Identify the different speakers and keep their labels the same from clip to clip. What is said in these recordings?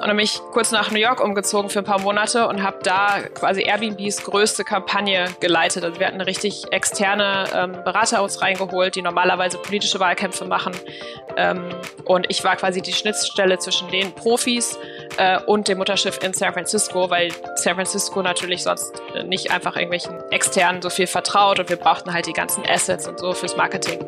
Speaker 1: und dann bin kurz nach New York umgezogen für ein paar Monate und habe da quasi Airbnbs größte Kampagne geleitet. Also wir hatten richtig externe ähm, Berater uns reingeholt, die normalerweise politische Wahlkämpfe machen. Ähm, und ich war quasi die Schnittstelle zwischen den Profis äh, und dem Mutterschiff in San Francisco, weil San Francisco natürlich sonst nicht einfach irgendwelchen externen so viel vertraut und wir brauchten halt die ganzen Assets und so fürs Marketing.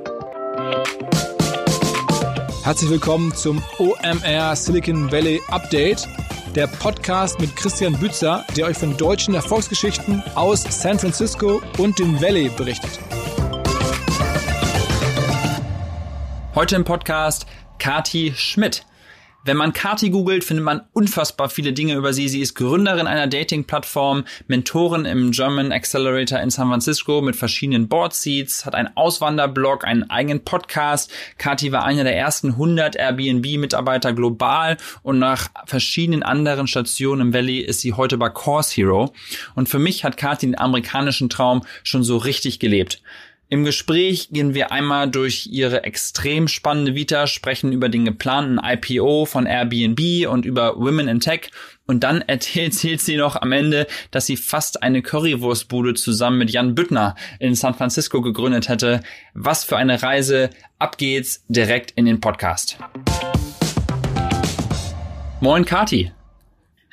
Speaker 2: Herzlich willkommen zum OMR Silicon Valley Update, der Podcast mit Christian Bützer, der euch von deutschen Erfolgsgeschichten aus San Francisco und dem Valley berichtet.
Speaker 3: Heute im Podcast Kati Schmidt. Wenn man Kati googelt, findet man unfassbar viele Dinge über sie. Sie ist Gründerin einer Dating-Plattform, Mentorin im German Accelerator in San Francisco mit verschiedenen Board-Seats, hat einen Auswanderblog, einen eigenen Podcast. Kati war einer der ersten 100 Airbnb-Mitarbeiter global und nach verschiedenen anderen Stationen im Valley ist sie heute bei Course Hero. Und für mich hat Kati den amerikanischen Traum schon so richtig gelebt. Im Gespräch gehen wir einmal durch ihre extrem spannende Vita, sprechen über den geplanten IPO von Airbnb und über Women in Tech und dann erzählt sie noch am Ende, dass sie fast eine Currywurstbude zusammen mit Jan Büttner in San Francisco gegründet hätte. Was für eine Reise. Ab geht's direkt in den Podcast. Moin Kati.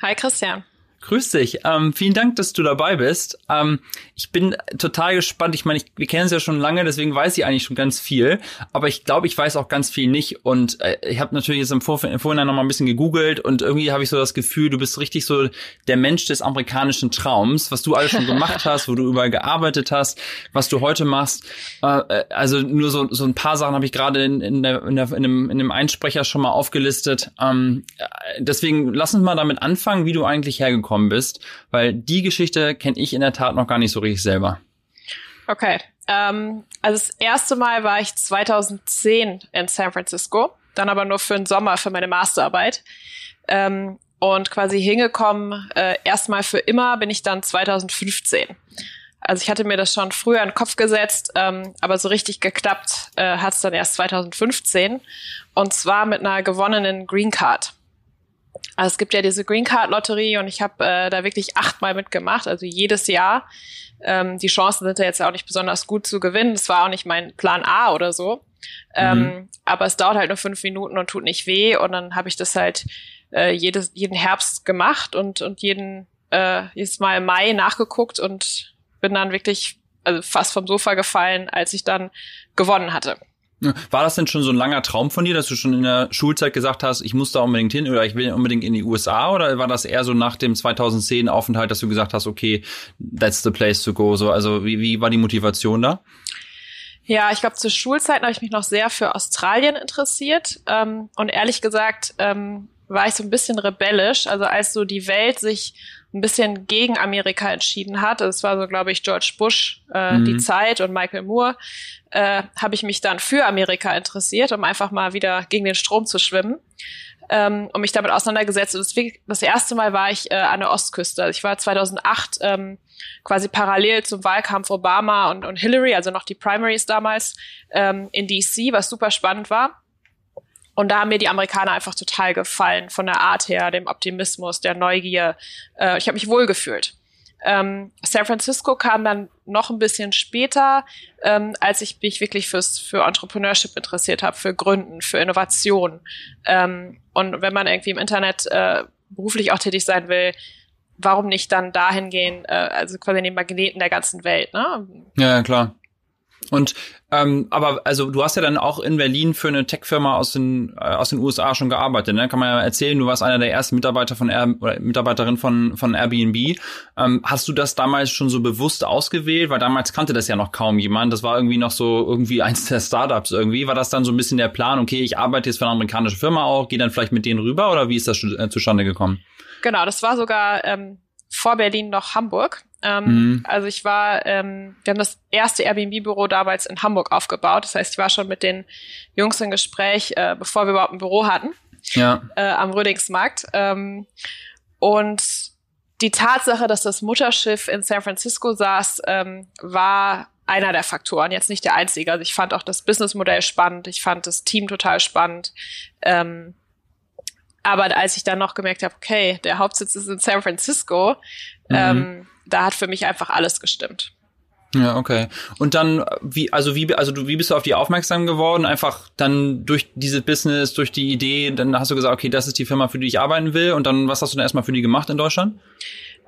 Speaker 1: Hi Christian.
Speaker 3: Grüß dich. Ähm, vielen Dank, dass du dabei bist. Ähm, ich bin total gespannt. Ich meine, ich, wir kennen es ja schon lange, deswegen weiß ich eigentlich schon ganz viel. Aber ich glaube, ich weiß auch ganz viel nicht. Und äh, ich habe natürlich jetzt im, Vor im Vorhinein noch mal ein bisschen gegoogelt und irgendwie habe ich so das Gefühl, du bist richtig so der Mensch des amerikanischen Traums, was du alles schon gemacht hast, wo du überall gearbeitet hast, was du heute machst. Äh, äh also nur so, so ein paar Sachen habe ich gerade in, in, der, in, der, in, dem, in dem Einsprecher schon mal aufgelistet. Ähm, äh, deswegen lass uns mal damit anfangen, wie du eigentlich hergekommen gekommen bist, weil die Geschichte kenne ich in der Tat noch gar nicht so richtig selber.
Speaker 1: Okay. Ähm, also das erste Mal war ich 2010 in San Francisco, dann aber nur für den Sommer für meine Masterarbeit. Ähm, und quasi hingekommen, äh, erstmal für immer bin ich dann 2015. Also ich hatte mir das schon früher in den Kopf gesetzt, ähm, aber so richtig geklappt äh, hat es dann erst 2015. Und zwar mit einer gewonnenen Green Card. Also es gibt ja diese Green Card Lotterie und ich habe äh, da wirklich achtmal mitgemacht, also jedes Jahr. Ähm, die Chancen sind ja jetzt auch nicht besonders gut zu gewinnen. Das war auch nicht mein Plan A oder so. Ähm, mhm. aber es dauert halt nur fünf Minuten und tut nicht weh. Und dann habe ich das halt äh, jedes, jeden Herbst gemacht und, und jeden, äh, jedes Mal im Mai nachgeguckt und bin dann wirklich also fast vom Sofa gefallen, als ich dann gewonnen hatte.
Speaker 3: War das denn schon so ein langer Traum von dir, dass du schon in der Schulzeit gesagt hast, ich muss da unbedingt hin oder ich will unbedingt in die USA oder war das eher so nach dem 2010 Aufenthalt, dass du gesagt hast, okay, that's the place to go? So, also wie, wie war die Motivation da?
Speaker 1: Ja, ich glaube, zur Schulzeit habe ich mich noch sehr für Australien interessiert. Ähm, und ehrlich gesagt ähm, war ich so ein bisschen rebellisch. Also als so die Welt sich ein bisschen gegen Amerika entschieden hat, es war so, glaube ich, George Bush, äh, mhm. die Zeit und Michael Moore, äh, habe ich mich dann für Amerika interessiert, um einfach mal wieder gegen den Strom zu schwimmen ähm, und mich damit auseinandergesetzt. Und das, das erste Mal war ich äh, an der Ostküste. Also ich war 2008 ähm, quasi parallel zum Wahlkampf Obama und, und Hillary, also noch die Primaries damals, ähm, in DC, was super spannend war. Und da haben mir die Amerikaner einfach total gefallen, von der Art her, dem Optimismus, der Neugier. Äh, ich habe mich wohlgefühlt. Ähm, San Francisco kam dann noch ein bisschen später, ähm, als ich mich wirklich fürs für Entrepreneurship interessiert habe, für Gründen, für Innovation. Ähm, und wenn man irgendwie im Internet äh, beruflich auch tätig sein will, warum nicht dann dahin gehen, äh, also quasi den Magneten der ganzen Welt, ne?
Speaker 3: Ja, klar. Und ähm, aber also du hast ja dann auch in Berlin für eine Tech-Firma aus den äh, aus den USA schon gearbeitet, ne? Kann man ja erzählen. Du warst einer der ersten Mitarbeiter von Air, oder Mitarbeiterin von von Airbnb. Ähm, hast du das damals schon so bewusst ausgewählt? Weil damals kannte das ja noch kaum jemand. Das war irgendwie noch so irgendwie eins der Startups irgendwie. War das dann so ein bisschen der Plan? Okay, ich arbeite jetzt für eine amerikanische Firma auch, gehe dann vielleicht mit denen rüber oder wie ist das äh, zustande gekommen?
Speaker 1: Genau, das war sogar ähm, vor Berlin noch Hamburg. Ähm, mhm. Also ich war, ähm, wir haben das erste Airbnb-Büro damals in Hamburg aufgebaut. Das heißt, ich war schon mit den Jungs im Gespräch, äh, bevor wir überhaupt ein Büro hatten, ja. äh, am Rödingsmarkt. Ähm, und die Tatsache, dass das Mutterschiff in San Francisco saß, ähm, war einer der Faktoren, jetzt nicht der einzige. Also ich fand auch das Businessmodell spannend, ich fand das Team total spannend. Ähm, Aber als ich dann noch gemerkt habe, okay, der Hauptsitz ist in San Francisco, mhm. ähm, da hat für mich einfach alles gestimmt.
Speaker 3: Ja, okay. Und dann, wie, also wie, also du, wie bist du auf die aufmerksam geworden? Einfach dann durch diese Business, durch die Idee, dann hast du gesagt, okay, das ist die Firma, für die ich arbeiten will. Und dann, was hast du dann erstmal für die gemacht in Deutschland?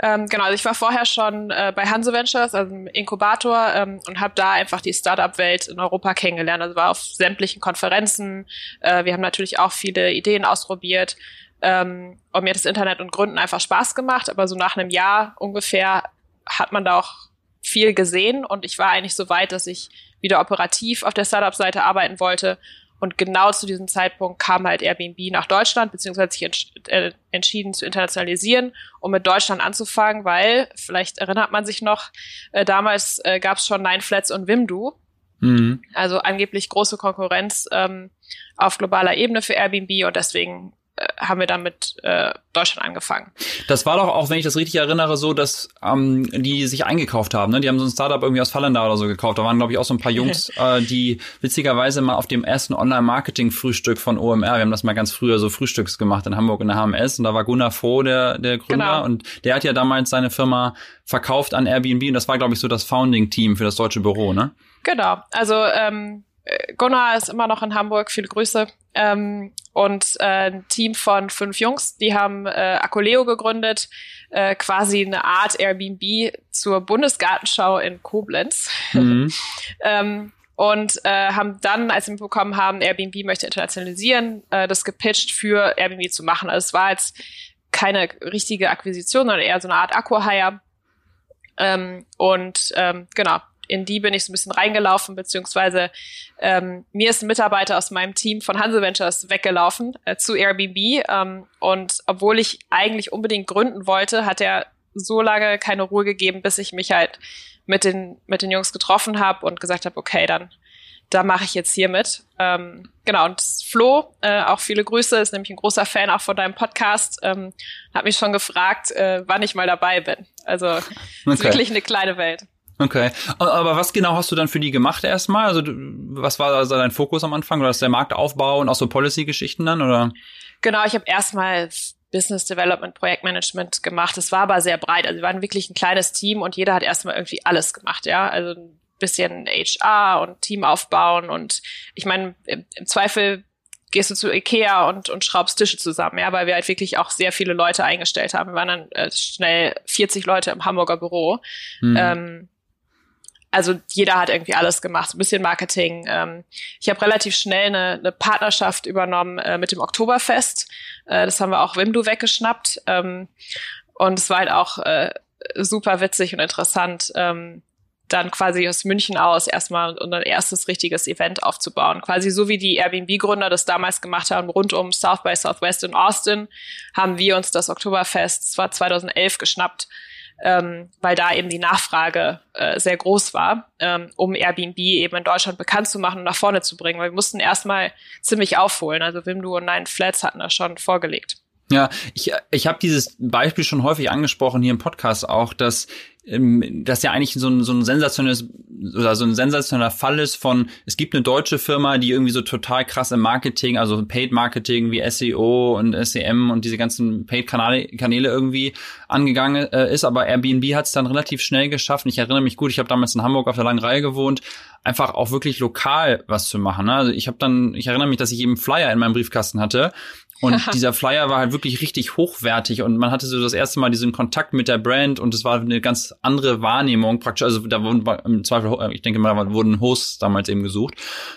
Speaker 1: Ähm, genau, also ich war vorher schon äh, bei Hanse Ventures, also im Inkubator, ähm, und habe da einfach die Startup-Welt in Europa kennengelernt. Also war auf sämtlichen Konferenzen. Äh, wir haben natürlich auch viele Ideen ausprobiert. Ähm, und mir hat das Internet und Gründen einfach Spaß gemacht. Aber so nach einem Jahr ungefähr hat man da auch viel gesehen und ich war eigentlich so weit, dass ich wieder operativ auf der Startup-Seite arbeiten wollte. Und genau zu diesem Zeitpunkt kam halt Airbnb nach Deutschland, beziehungsweise sich entsch äh, entschieden zu internationalisieren, um mit Deutschland anzufangen, weil, vielleicht erinnert man sich noch, äh, damals äh, gab es schon Nine Flats und Wimdu. Mhm. Also angeblich große Konkurrenz ähm, auf globaler Ebene für Airbnb und deswegen haben wir dann mit äh, Deutschland angefangen.
Speaker 3: Das war doch auch, wenn ich das richtig erinnere, so, dass ähm, die sich eingekauft haben. Ne? Die haben so ein Startup irgendwie aus Fallenda oder so gekauft. Da waren, glaube ich, auch so ein paar Jungs, äh, die witzigerweise mal auf dem ersten Online-Marketing-Frühstück von OMR, wir haben das mal ganz früher so Frühstücks gemacht in Hamburg in der HMS und da war Gunnar Froh, der, der Gründer genau. und der hat ja damals seine Firma verkauft an Airbnb und das war, glaube ich, so das Founding-Team für das deutsche Büro, ne?
Speaker 1: Genau. Also ähm, Gunnar ist immer noch in Hamburg, viele Grüße. Ähm, und äh, ein Team von fünf Jungs, die haben äh, Akoleo gegründet, äh, quasi eine Art Airbnb zur Bundesgartenschau in Koblenz. Mhm. ähm, und äh, haben dann, als sie mitbekommen haben, Airbnb möchte internationalisieren, äh, das gepitcht für Airbnb zu machen. Also es war jetzt keine richtige Akquisition, sondern eher so eine Art Akku-Hire. Ähm, und ähm, genau, in die bin ich so ein bisschen reingelaufen, beziehungsweise ähm, mir ist ein Mitarbeiter aus meinem Team von Hanse Ventures weggelaufen äh, zu Airbnb. Ähm, und obwohl ich eigentlich unbedingt gründen wollte, hat er so lange keine Ruhe gegeben, bis ich mich halt mit den, mit den Jungs getroffen habe und gesagt habe, okay, dann da mache ich jetzt hier mit. Ähm, genau, und Flo, äh, auch viele Grüße, ist nämlich ein großer Fan auch von deinem Podcast, ähm, hat mich schon gefragt, äh, wann ich mal dabei bin. Also okay. ist wirklich eine kleine Welt.
Speaker 3: Okay. Aber was genau hast du dann für die gemacht erstmal? Also was war also dein Fokus am Anfang? Oder ist der Marktaufbau und auch so Policy-Geschichten dann? Oder?
Speaker 1: Genau, ich habe erstmal Business Development, Projektmanagement gemacht. Es war aber sehr breit. Also wir waren wirklich ein kleines Team und jeder hat erstmal irgendwie alles gemacht, ja. Also ein bisschen HR und Team aufbauen und ich meine, im, im Zweifel gehst du zu Ikea und, und schraubst Tische zusammen, ja, weil wir halt wirklich auch sehr viele Leute eingestellt haben. Wir waren dann äh, schnell 40 Leute im Hamburger Büro. Mhm. Ähm, also jeder hat irgendwie alles gemacht, ein bisschen Marketing. Ähm, ich habe relativ schnell eine, eine Partnerschaft übernommen äh, mit dem Oktoberfest. Äh, das haben wir auch Wimdu weggeschnappt. Ähm, und es war halt auch äh, super witzig und interessant, ähm, dann quasi aus München aus erstmal unser erstes richtiges Event aufzubauen. Quasi so wie die Airbnb-Gründer das damals gemacht haben, rund um South by Southwest in Austin, haben wir uns das Oktoberfest, das war 2011, geschnappt ähm, weil da eben die Nachfrage äh, sehr groß war, ähm, um Airbnb eben in Deutschland bekannt zu machen und nach vorne zu bringen. Weil wir mussten erstmal ziemlich aufholen. Also Wimdu und Nine Flats hatten das schon vorgelegt.
Speaker 3: Ja, ich, ich habe dieses Beispiel schon häufig angesprochen hier im Podcast auch, dass ähm, das ja eigentlich so ein, so ein sensationelles oder so ein sensationeller Fall ist von, es gibt eine deutsche Firma, die irgendwie so total krass im Marketing, also Paid Marketing wie SEO und SEM und diese ganzen Paid-Kanäle Kanäle irgendwie angegangen äh, ist, aber Airbnb hat es dann relativ schnell geschafft. Ich erinnere mich gut, ich habe damals in Hamburg auf der langen Reihe gewohnt, einfach auch wirklich lokal was zu machen. Ne? Also ich habe dann, ich erinnere mich, dass ich eben Flyer in meinem Briefkasten hatte und dieser Flyer war halt wirklich richtig hochwertig und man hatte so das erste Mal diesen Kontakt mit der Brand und es war eine ganz andere Wahrnehmung praktisch. Also da wurden im Zweifel, ich denke mal, wurden Hosts damals eben gesucht.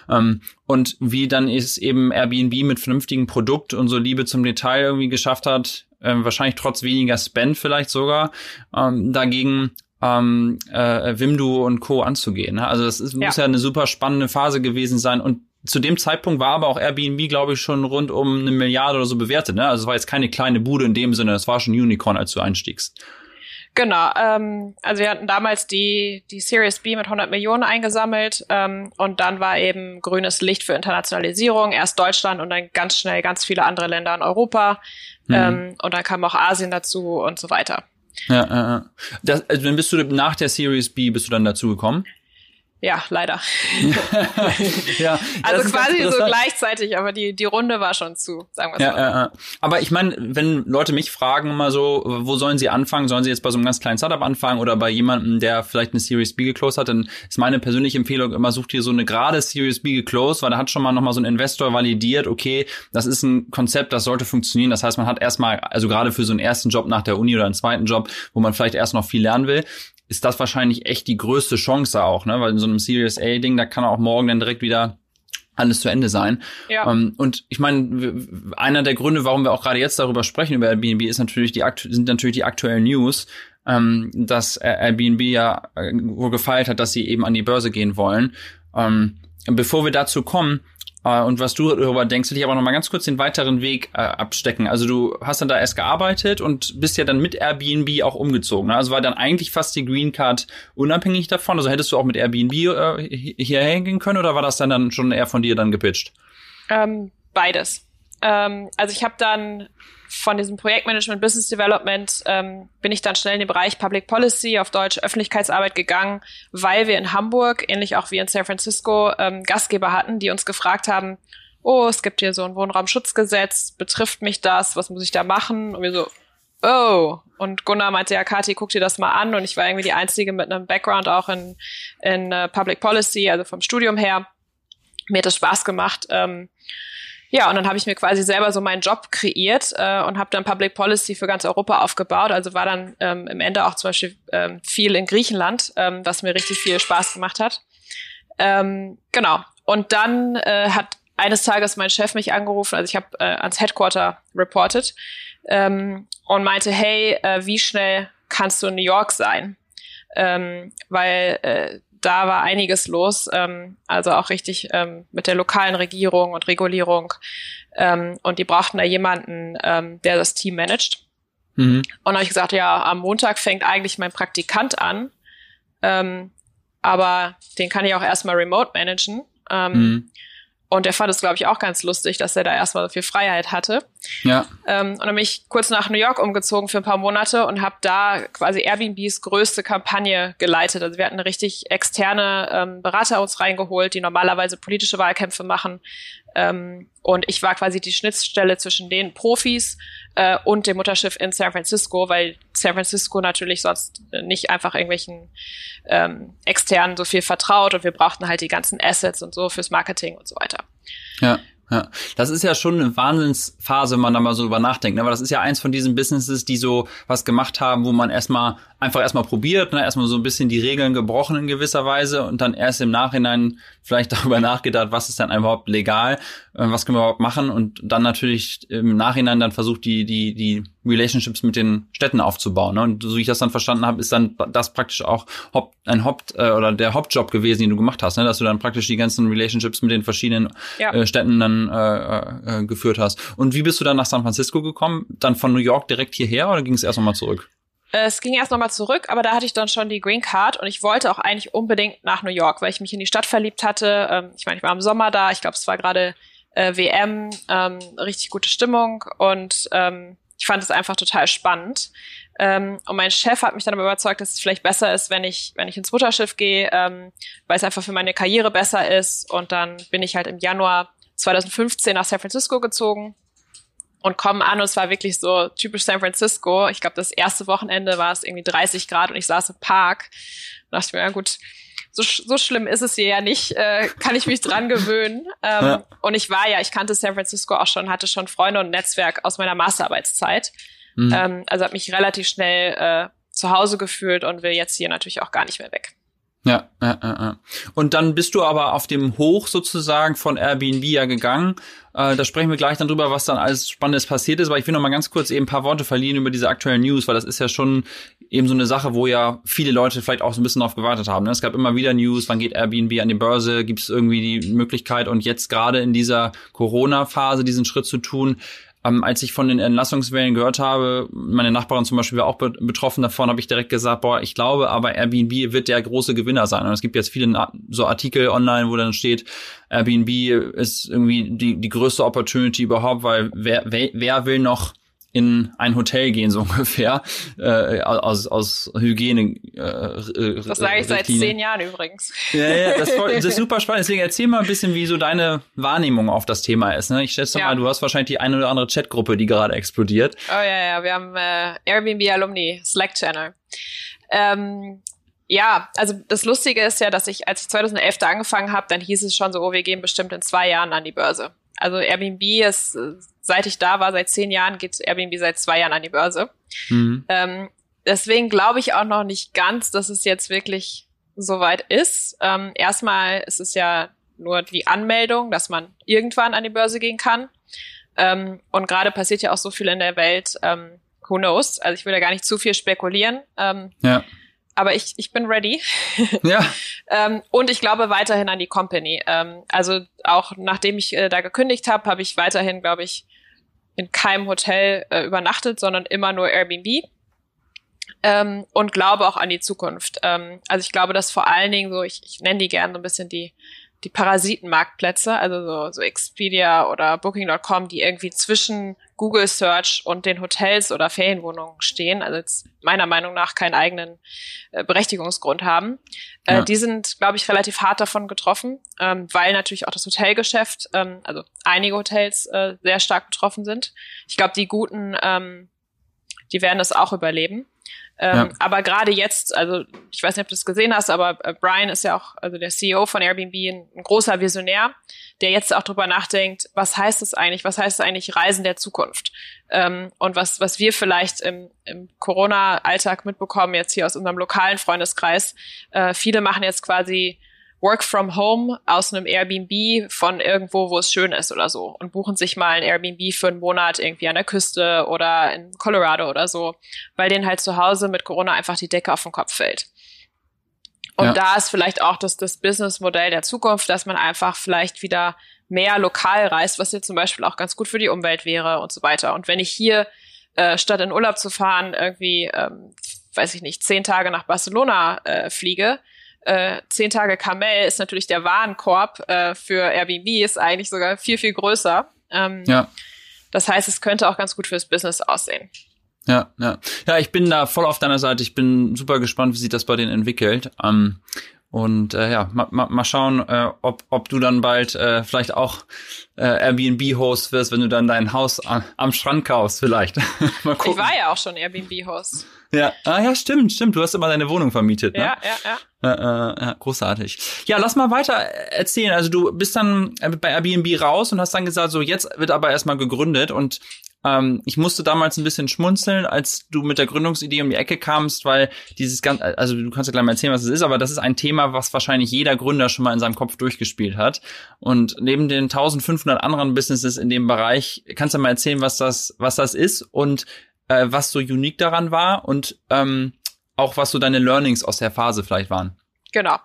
Speaker 3: Ähm, und wie dann ist eben Airbnb mit vernünftigem Produkt und so Liebe zum Detail irgendwie geschafft hat, äh, wahrscheinlich trotz weniger Spend vielleicht sogar, ähm, dagegen ähm, äh, Wimdu und Co. anzugehen. Ne? Also das ist, ja. muss ja eine super spannende Phase gewesen sein und zu dem Zeitpunkt war aber auch Airbnb, glaube ich, schon rund um eine Milliarde oder so bewertet. Ne? Also es war jetzt keine kleine Bude in dem Sinne, es war schon Unicorn, als du einstiegst.
Speaker 1: Genau, ähm, also wir hatten damals die, die Series B mit 100 Millionen eingesammelt ähm, und dann war eben grünes Licht für Internationalisierung, erst Deutschland und dann ganz schnell ganz viele andere Länder in Europa mhm. ähm, und dann kam auch Asien dazu und so weiter.
Speaker 3: Ja, äh, das, also dann bist du nach der Series B bist du dann dazu gekommen?
Speaker 1: Ja, leider.
Speaker 3: ja,
Speaker 1: also quasi so gleichzeitig, aber die, die Runde war schon zu, sagen wir
Speaker 3: ja, mal. Ja, ja. Aber ich meine, wenn Leute mich fragen immer so, wo sollen sie anfangen? Sollen sie jetzt bei so einem ganz kleinen Startup anfangen oder bei jemandem, der vielleicht eine Series B geclosed hat? Dann ist meine persönliche Empfehlung immer, sucht ihr so eine gerade Series B geclosed, weil da hat schon mal nochmal so ein Investor validiert, okay, das ist ein Konzept, das sollte funktionieren. Das heißt, man hat erstmal, also gerade für so einen ersten Job nach der Uni oder einen zweiten Job, wo man vielleicht erst noch viel lernen will, ist das wahrscheinlich echt die größte Chance auch, ne? Weil in so einem Series A-Ding, da kann auch morgen dann direkt wieder alles zu Ende sein. Ja. Um, ähm, und ich meine, einer der Gründe, warum wir auch gerade jetzt darüber sprechen über Airbnb, ist natürlich die sind natürlich die aktuellen News, ähm, dass Airbnb ja äh, wohl gefeilt hat, dass sie eben an die Börse gehen wollen. Ähm, bevor wir dazu kommen, und was du darüber denkst, will ich aber noch mal ganz kurz den weiteren Weg äh, abstecken. Also du hast dann da erst gearbeitet und bist ja dann mit Airbnb auch umgezogen. Ne? Also war dann eigentlich fast die Green Card unabhängig davon. Also hättest du auch mit Airbnb äh, hierher gehen können oder war das dann, dann schon eher von dir dann gepitcht?
Speaker 1: Ähm, beides. Ähm, also ich habe dann von diesem Projektmanagement Business Development ähm, bin ich dann schnell in den Bereich Public Policy, auf Deutsch Öffentlichkeitsarbeit gegangen, weil wir in Hamburg, ähnlich auch wie in San Francisco, ähm, Gastgeber hatten, die uns gefragt haben, oh, es gibt hier so ein Wohnraumschutzgesetz, betrifft mich das, was muss ich da machen? Und wir so, oh. Und Gunnar meinte, ja, Kathi, guck dir das mal an. Und ich war irgendwie die Einzige mit einem Background auch in, in uh, Public Policy, also vom Studium her. Mir hat das Spaß gemacht. Ähm, ja, und dann habe ich mir quasi selber so meinen Job kreiert äh, und habe dann Public Policy für ganz Europa aufgebaut. Also war dann ähm, im Ende auch zum Beispiel ähm, viel in Griechenland, ähm, was mir richtig viel Spaß gemacht hat. Ähm, genau. Und dann äh, hat eines Tages mein Chef mich angerufen, also ich habe äh, ans Headquarter reported ähm, und meinte, hey, äh, wie schnell kannst du in New York sein? Ähm, weil äh, da war einiges los, ähm, also auch richtig ähm, mit der lokalen Regierung und Regulierung. Ähm, und die brauchten da jemanden, ähm, der das Team managt. Mhm. Und dann habe ich gesagt, ja, am Montag fängt eigentlich mein Praktikant an, ähm, aber den kann ich auch erstmal remote managen. Ähm, mhm. Und der fand es, glaube ich, auch ganz lustig, dass er da erstmal so viel Freiheit hatte. Ja. Ähm, und dann bin ich kurz nach New York umgezogen für ein paar Monate und habe da quasi Airbnbs größte Kampagne geleitet. Also wir hatten eine richtig externe ähm, Berater uns reingeholt, die normalerweise politische Wahlkämpfe machen. Ähm, und ich war quasi die Schnittstelle zwischen den Profis äh, und dem Mutterschiff in San Francisco, weil San Francisco natürlich sonst nicht einfach irgendwelchen ähm, externen so viel vertraut und wir brauchten halt die ganzen Assets und so fürs Marketing und so weiter.
Speaker 3: Ja. Ja, das ist ja schon eine Wahnsinnsphase, wenn man da mal so drüber nachdenkt. Ne? Aber das ist ja eins von diesen Businesses, die so was gemacht haben, wo man erstmal einfach erstmal probiert, ne? erstmal so ein bisschen die Regeln gebrochen in gewisser Weise und dann erst im Nachhinein vielleicht darüber nachgedacht, was ist dann überhaupt legal, äh, was können wir überhaupt machen und dann natürlich im Nachhinein dann versucht, die, die, die Relationships mit den Städten aufzubauen. Ne? Und so wie ich das dann verstanden habe, ist dann das praktisch auch ein Haupt äh, oder der Hauptjob gewesen, den du gemacht hast, ne? dass du dann praktisch die ganzen Relationships mit den verschiedenen ja. äh, Städten dann äh, äh, geführt hast. Und wie bist du dann nach San Francisco gekommen? Dann von New York direkt hierher oder ging es erst nochmal zurück?
Speaker 1: Es ging erst nochmal zurück, aber da hatte ich dann schon die Green Card und ich wollte auch eigentlich unbedingt nach New York, weil ich mich in die Stadt verliebt hatte. Ähm, ich meine, ich war im Sommer da, ich glaube, es war gerade äh, WM, ähm, richtig gute Stimmung und ähm, ich fand es einfach total spannend. Ähm, und mein Chef hat mich dann aber überzeugt, dass es vielleicht besser ist, wenn ich, wenn ich ins Mutterschiff gehe, ähm, weil es einfach für meine Karriere besser ist. Und dann bin ich halt im Januar 2015 nach San Francisco gezogen und kommen an und es war wirklich so typisch San Francisco. Ich glaube, das erste Wochenende war es irgendwie 30 Grad und ich saß im Park und dachte mir, ja gut, so, so schlimm ist es hier ja nicht, äh, kann ich mich dran gewöhnen. Ähm, ja. Und ich war ja, ich kannte San Francisco auch schon, hatte schon Freunde und Netzwerk aus meiner Masterarbeitszeit. Mhm. Ähm, also habe mich relativ schnell äh, zu Hause gefühlt und will jetzt hier natürlich auch gar nicht mehr weg.
Speaker 3: Ja, ja, ja. Und dann bist du aber auf dem Hoch sozusagen von Airbnb ja gegangen. Äh, da sprechen wir gleich dann drüber, was dann alles Spannendes passiert ist. Aber ich will noch mal ganz kurz eben ein paar Worte verlieren über diese aktuellen News, weil das ist ja schon eben so eine Sache, wo ja viele Leute vielleicht auch so ein bisschen drauf gewartet haben. Ne? Es gab immer wieder News, wann geht Airbnb an die Börse, gibt es irgendwie die Möglichkeit und jetzt gerade in dieser Corona-Phase diesen Schritt zu tun, ähm, als ich von den Entlassungswellen gehört habe, meine Nachbarin zum Beispiel war auch be betroffen davon, habe ich direkt gesagt, boah, ich glaube, aber Airbnb wird der große Gewinner sein. Und es gibt jetzt viele so Artikel online, wo dann steht, Airbnb ist irgendwie die, die größte Opportunity überhaupt, weil wer, wer, wer will noch in ein Hotel gehen, so ungefähr, äh, aus, aus Hygiene.
Speaker 1: Äh, das sage ich seit zehn Jahren übrigens.
Speaker 3: Ja, ja, das, das ist super spannend. Deswegen erzähl mal ein bisschen, wie so deine Wahrnehmung auf das Thema ist. Ne? Ich schätze ja. mal, du hast wahrscheinlich die eine oder andere Chatgruppe, die gerade explodiert.
Speaker 1: Oh ja, ja, wir haben äh, Airbnb Alumni Slack Channel. Ähm, ja, also das Lustige ist ja, dass ich, als ich 2011 da angefangen habe, dann hieß es schon so, oh, wir gehen bestimmt in zwei Jahren an die Börse. Also Airbnb ist, seit ich da war, seit zehn Jahren, geht Airbnb seit zwei Jahren an die Börse. Mhm. Ähm, deswegen glaube ich auch noch nicht ganz, dass es jetzt wirklich soweit ist. Ähm, erstmal ist es ja nur die Anmeldung, dass man irgendwann an die Börse gehen kann. Ähm, und gerade passiert ja auch so viel in der Welt. Ähm, who knows? Also ich will da gar nicht zu viel spekulieren. Ähm, ja aber ich, ich bin ready. Ja. ähm, und ich glaube weiterhin an die Company. Ähm, also auch nachdem ich äh, da gekündigt habe, habe ich weiterhin, glaube ich, in keinem Hotel äh, übernachtet, sondern immer nur Airbnb. Ähm, und glaube auch an die Zukunft. Ähm, also ich glaube, dass vor allen Dingen so, ich, ich nenne die gerne so ein bisschen die die Parasitenmarktplätze, also so, so Expedia oder Booking.com, die irgendwie zwischen Google Search und den Hotels oder Ferienwohnungen stehen, also jetzt meiner Meinung nach keinen eigenen äh, Berechtigungsgrund haben. Äh, ja. Die sind, glaube ich, relativ hart davon getroffen, ähm, weil natürlich auch das Hotelgeschäft, ähm, also einige Hotels äh, sehr stark betroffen sind. Ich glaube, die guten, ähm, die werden das auch überleben. Ähm, ja. Aber gerade jetzt, also ich weiß nicht, ob du das gesehen hast, aber äh, Brian ist ja auch, also der CEO von Airbnb, ein, ein großer Visionär, der jetzt auch drüber nachdenkt, was heißt es eigentlich, was heißt es eigentlich Reisen der Zukunft? Ähm, und was, was wir vielleicht im, im Corona-Alltag mitbekommen, jetzt hier aus unserem lokalen Freundeskreis, äh, viele machen jetzt quasi Work from Home aus einem Airbnb von irgendwo, wo es schön ist oder so und buchen sich mal ein Airbnb für einen Monat irgendwie an der Küste oder in Colorado oder so, weil denen halt zu Hause mit Corona einfach die Decke auf den Kopf fällt. Und ja. da ist vielleicht auch das, das Businessmodell der Zukunft, dass man einfach vielleicht wieder mehr lokal reist, was jetzt zum Beispiel auch ganz gut für die Umwelt wäre und so weiter. Und wenn ich hier äh, statt in Urlaub zu fahren irgendwie, ähm, weiß ich nicht, zehn Tage nach Barcelona äh, fliege, äh, zehn Tage Kamel ist natürlich der Warenkorb äh, für Airbnb ist eigentlich sogar viel, viel größer. Ähm, ja. Das heißt, es könnte auch ganz gut fürs Business aussehen.
Speaker 3: Ja, ja. Ja, ich bin da voll auf deiner Seite. Ich bin super gespannt, wie sich das bei denen entwickelt. Ähm, und äh, ja, mal, ma, mal schauen, äh, ob, ob du dann bald äh, vielleicht auch äh, Airbnb-Host wirst, wenn du dann dein Haus am, am Strand kaufst, vielleicht.
Speaker 1: mal gucken. Ich war ja auch schon Airbnb-Host.
Speaker 3: Ja, ah, ja, stimmt, stimmt. Du hast immer deine Wohnung vermietet. Ne?
Speaker 1: Ja, ja, ja.
Speaker 3: Äh, äh, ja, großartig. Ja, lass mal weiter erzählen. Also du bist dann äh, bei Airbnb raus und hast dann gesagt, so jetzt wird aber erstmal gegründet und ähm, ich musste damals ein bisschen schmunzeln, als du mit der Gründungsidee um die Ecke kamst, weil dieses ganze, also du kannst ja gleich mal erzählen, was es ist, aber das ist ein Thema, was wahrscheinlich jeder Gründer schon mal in seinem Kopf durchgespielt hat. Und neben den 1500 anderen Businesses in dem Bereich, kannst du mal erzählen, was das, was das ist und äh, was so unique daran war und ähm, auch was so deine Learnings aus der Phase vielleicht waren.
Speaker 1: Genau.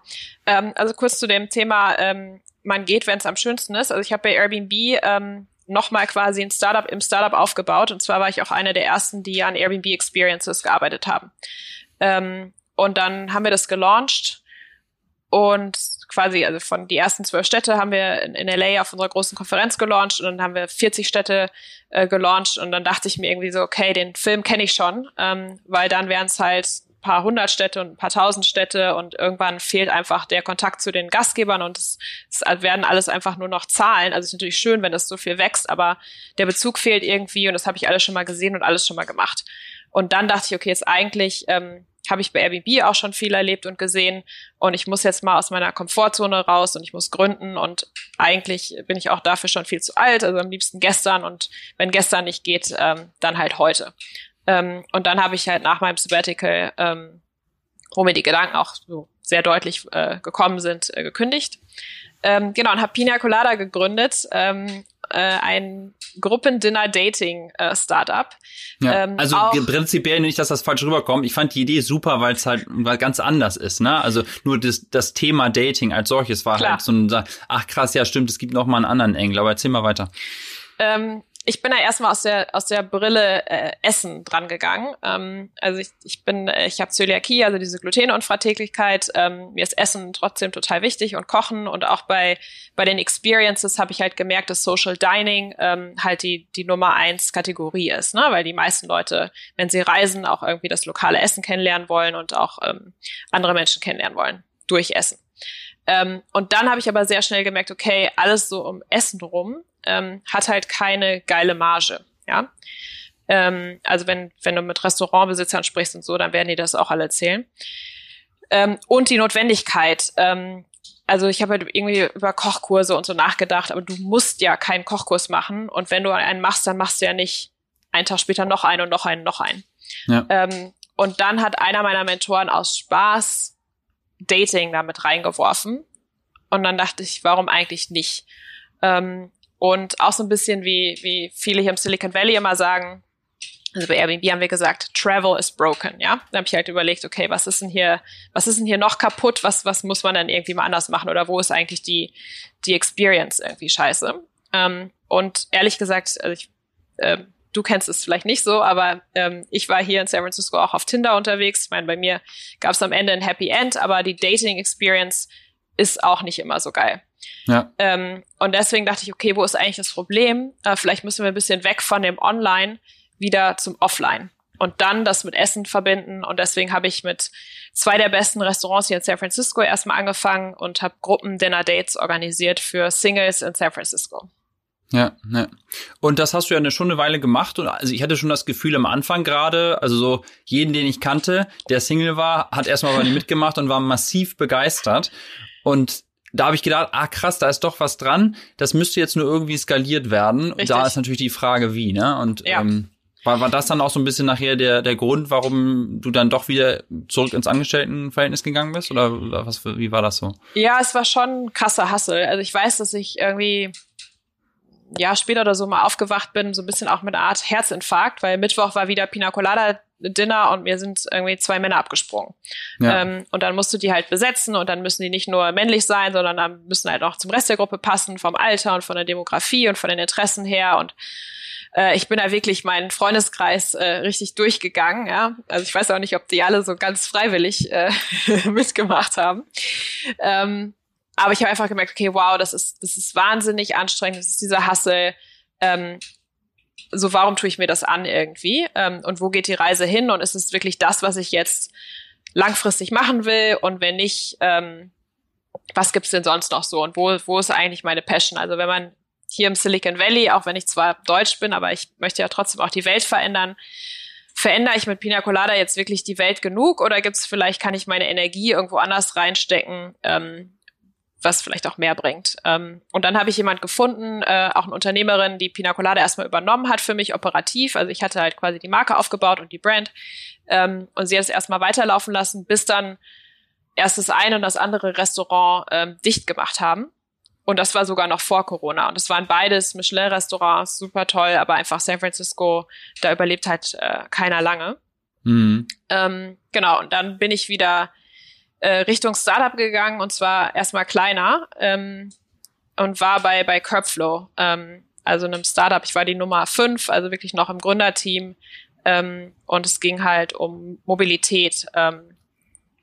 Speaker 1: Ähm, also kurz zu dem Thema, ähm, man geht, wenn es am schönsten ist. Also ich habe bei Airbnb ähm, nochmal quasi ein Startup im Startup aufgebaut. Und zwar war ich auch eine der ersten, die an Airbnb Experiences gearbeitet haben. Ähm, und dann haben wir das gelauncht und quasi, also von die ersten zwölf Städte haben wir in, in LA auf unserer großen Konferenz gelauncht und dann haben wir 40 Städte äh, gelauncht und dann dachte ich mir irgendwie so, okay, den Film kenne ich schon, ähm, weil dann wären es halt paar hundert Städte und ein paar tausend Städte und irgendwann fehlt einfach der Kontakt zu den Gastgebern und es, es werden alles einfach nur noch Zahlen. Also es ist natürlich schön, wenn das so viel wächst, aber der Bezug fehlt irgendwie und das habe ich alles schon mal gesehen und alles schon mal gemacht. Und dann dachte ich, okay, jetzt eigentlich ähm, habe ich bei Airbnb auch schon viel erlebt und gesehen und ich muss jetzt mal aus meiner Komfortzone raus und ich muss gründen und eigentlich bin ich auch dafür schon viel zu alt, also am liebsten gestern und wenn gestern nicht geht, ähm, dann halt heute. Ähm, und dann habe ich halt nach meinem Sabbatical, ähm, wo mir die Gedanken auch so sehr deutlich äh, gekommen sind, äh, gekündigt. Ähm, genau, und habe Pina Colada gegründet, ähm, äh, ein Gruppendinner-Dating-Startup.
Speaker 3: Äh, ja, ähm, also prinzipiell nicht, dass das falsch rüberkommt. Ich fand die Idee super, weil es halt weil ganz anders ist. Ne? Also nur das, das Thema Dating als solches war Klar. halt so ein, ach krass, ja stimmt, es gibt noch mal einen anderen Engel. Aber erzähl mal weiter.
Speaker 1: Ähm, ich bin da erstmal aus der aus der Brille äh, Essen dran gegangen. Ähm, also ich, ich bin, äh, ich habe Zöliakie, also diese Glutenunverträglichkeit. Ähm, mir ist Essen trotzdem total wichtig und Kochen und auch bei bei den Experiences habe ich halt gemerkt, dass Social Dining ähm, halt die die Nummer eins Kategorie ist, ne? Weil die meisten Leute, wenn sie reisen, auch irgendwie das lokale Essen kennenlernen wollen und auch ähm, andere Menschen kennenlernen wollen durch Essen. Ähm, und dann habe ich aber sehr schnell gemerkt, okay, alles so um Essen rum ähm, hat halt keine geile Marge. Ja. Ähm, also wenn, wenn du mit Restaurantbesitzern sprichst und so, dann werden die das auch alle erzählen. Ähm, und die Notwendigkeit. Ähm, also ich habe halt irgendwie über Kochkurse und so nachgedacht, aber du musst ja keinen Kochkurs machen. Und wenn du einen machst, dann machst du ja nicht einen Tag später noch einen und noch einen, noch einen. Ja. Ähm, und dann hat einer meiner Mentoren aus Spaß Dating damit reingeworfen. Und dann dachte ich, warum eigentlich nicht? Ähm, und auch so ein bisschen wie, wie viele hier im Silicon Valley immer sagen, also bei Airbnb haben wir gesagt, Travel is broken, ja. Da habe ich halt überlegt, okay, was ist denn hier, was ist denn hier noch kaputt? Was, was muss man dann irgendwie mal anders machen? Oder wo ist eigentlich die, die Experience irgendwie scheiße? Ähm, und ehrlich gesagt, also ich, äh, du kennst es vielleicht nicht so, aber ähm, ich war hier in San Francisco auch auf Tinder unterwegs. Ich meine, bei mir gab es am Ende ein Happy End, aber die Dating Experience ist auch nicht immer so geil. Ja. Ähm, und deswegen dachte ich, okay, wo ist eigentlich das Problem? Äh, vielleicht müssen wir ein bisschen weg von dem Online wieder zum Offline und dann das mit Essen verbinden. Und deswegen habe ich mit zwei der besten Restaurants hier in San Francisco erstmal angefangen und habe Gruppen-Dinner-Dates organisiert für Singles in San Francisco.
Speaker 3: Ja, ja. Und das hast du ja eine, schon eine Weile gemacht. Und also ich hatte schon das Gefühl am Anfang gerade, also so jeden, den ich kannte, der Single war, hat erstmal bei dir mitgemacht und war massiv begeistert. Und da habe ich gedacht, ah krass, da ist doch was dran. Das müsste jetzt nur irgendwie skaliert werden. Richtig. Da ist natürlich die Frage, wie, ne? Und ja. ähm, war, war das dann auch so ein bisschen nachher der, der Grund, warum du dann doch wieder zurück ins Angestelltenverhältnis gegangen bist? Oder was, wie war das so?
Speaker 1: Ja, es war schon krasser Hassel. Also ich weiß, dass ich irgendwie ja später oder so mal aufgewacht bin, so ein bisschen auch mit einer Art Herzinfarkt, weil Mittwoch war wieder Pina Colada Dinner und mir sind irgendwie zwei Männer abgesprungen. Ja. Ähm, und dann musst du die halt besetzen und dann müssen die nicht nur männlich sein, sondern dann müssen halt auch zum Rest der Gruppe passen, vom Alter und von der Demografie und von den Interessen her. Und äh, ich bin da wirklich meinen Freundeskreis äh, richtig durchgegangen. Ja? Also ich weiß auch nicht, ob die alle so ganz freiwillig äh, mitgemacht haben. Ähm, aber ich habe einfach gemerkt, okay, wow, das ist, das ist wahnsinnig anstrengend, das ist dieser Hassel. Ähm, so warum tue ich mir das an irgendwie? Ähm, und wo geht die Reise hin? Und ist es wirklich das, was ich jetzt langfristig machen will? Und wenn nicht, ähm, was gibt's denn sonst noch so? Und wo, wo ist eigentlich meine Passion? Also wenn man hier im Silicon Valley, auch wenn ich zwar deutsch bin, aber ich möchte ja trotzdem auch die Welt verändern, verändere ich mit Pina Colada jetzt wirklich die Welt genug? Oder gibt's vielleicht, kann ich meine Energie irgendwo anders reinstecken, ähm, was vielleicht auch mehr bringt. Ähm, und dann habe ich jemand gefunden, äh, auch eine Unternehmerin, die Pina Colada erstmal übernommen hat für mich operativ. Also ich hatte halt quasi die Marke aufgebaut und die Brand. Ähm, und sie hat es erstmal weiterlaufen lassen, bis dann erst das eine und das andere Restaurant ähm, dicht gemacht haben. Und das war sogar noch vor Corona. Und es waren beides Michelin-Restaurants, super toll, aber einfach San Francisco, da überlebt halt äh, keiner lange. Mhm. Ähm, genau, und dann bin ich wieder äh, Richtung Startup gegangen und zwar erstmal kleiner ähm, und war bei, bei Curbflow, ähm, also einem Startup. Ich war die Nummer fünf, also wirklich noch im Gründerteam. Ähm, und es ging halt um Mobilität. Ähm,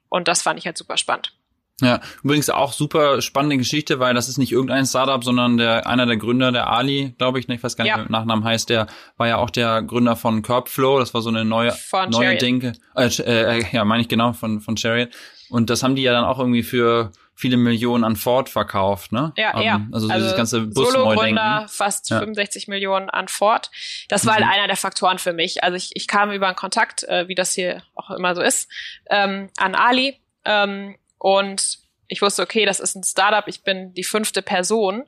Speaker 1: und das fand ich halt super spannend.
Speaker 3: Ja, übrigens auch super spannende Geschichte, weil das ist nicht irgendein Startup, sondern der einer der Gründer, der Ali, glaube ich, ne, ich weiß gar nicht, ja. wie der Nachnamen heißt, der war ja auch der Gründer von Curbflow, das war so eine neue von neue Chariot. Denke, äh, äh, ja, meine ich genau von von Chariot. Und das haben die ja dann auch irgendwie für viele Millionen an Ford verkauft, ne?
Speaker 1: Ja, um, ja.
Speaker 3: Also, also dieses ganze Bus Solo-Gründer,
Speaker 1: fast ja. 65 Millionen an Ford. Das war halt mhm. halt einer der Faktoren für mich. Also ich, ich kam über einen Kontakt, äh, wie das hier auch immer so ist, ähm, an Ali ähm, und ich wusste, okay, das ist ein Startup, ich bin die fünfte Person.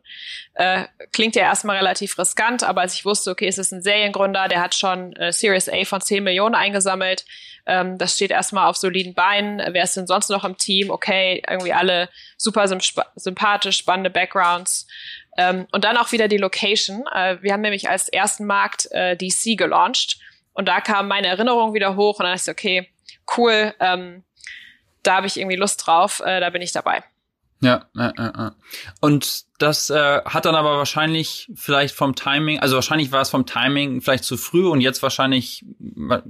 Speaker 1: Äh, klingt ja erstmal relativ riskant, aber als ich wusste, okay, es ist ein Seriengründer, der hat schon äh, Series A von 10 Millionen eingesammelt, ähm, das steht erstmal auf soliden Beinen. Wer ist denn sonst noch im Team? Okay, irgendwie alle super sympathisch, spannende Backgrounds. Ähm, und dann auch wieder die Location. Äh, wir haben nämlich als ersten Markt äh, DC gelauncht. Und da kam meine Erinnerung wieder hoch und dann dachte ich, okay, cool, ähm, da habe ich irgendwie Lust drauf, äh, da bin ich dabei.
Speaker 3: Ja, ja, ja. Und das äh, hat dann aber wahrscheinlich vielleicht vom Timing, also wahrscheinlich war es vom Timing vielleicht zu früh und jetzt wahrscheinlich,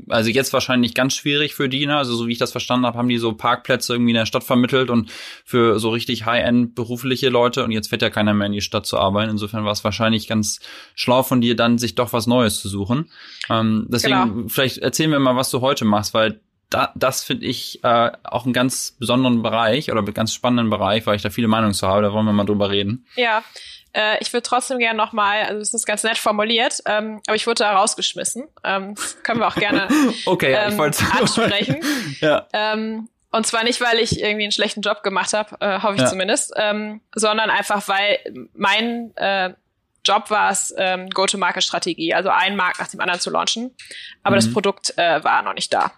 Speaker 3: also jetzt wahrscheinlich ganz schwierig für die, ne? Also so wie ich das verstanden habe, haben die so Parkplätze irgendwie in der Stadt vermittelt und für so richtig High-End berufliche Leute und jetzt fährt ja keiner mehr in die Stadt zu arbeiten. Insofern war es wahrscheinlich ganz schlau von dir, dann sich doch was Neues zu suchen. Ähm, deswegen, genau. vielleicht erzählen wir mal, was du heute machst, weil da, das finde ich äh, auch einen ganz besonderen Bereich oder einen ganz spannenden Bereich, weil ich da viele Meinungen zu habe. Da wollen wir mal drüber reden.
Speaker 1: Ja, äh, ich würde trotzdem gerne nochmal, also es ist ganz nett formuliert, ähm, aber ich wurde da rausgeschmissen. Ähm, das können wir auch gerne
Speaker 3: okay,
Speaker 1: ähm,
Speaker 3: ich
Speaker 1: ansprechen.
Speaker 3: ja.
Speaker 1: Ähm, und zwar nicht, weil ich irgendwie einen schlechten Job gemacht habe, äh, hoffe ich ja. zumindest, ähm, sondern einfach, weil mein äh, Job war es, ähm, Go-to-Market-Strategie, also einen Markt nach dem anderen zu launchen. Aber mhm. das Produkt äh, war noch nicht da.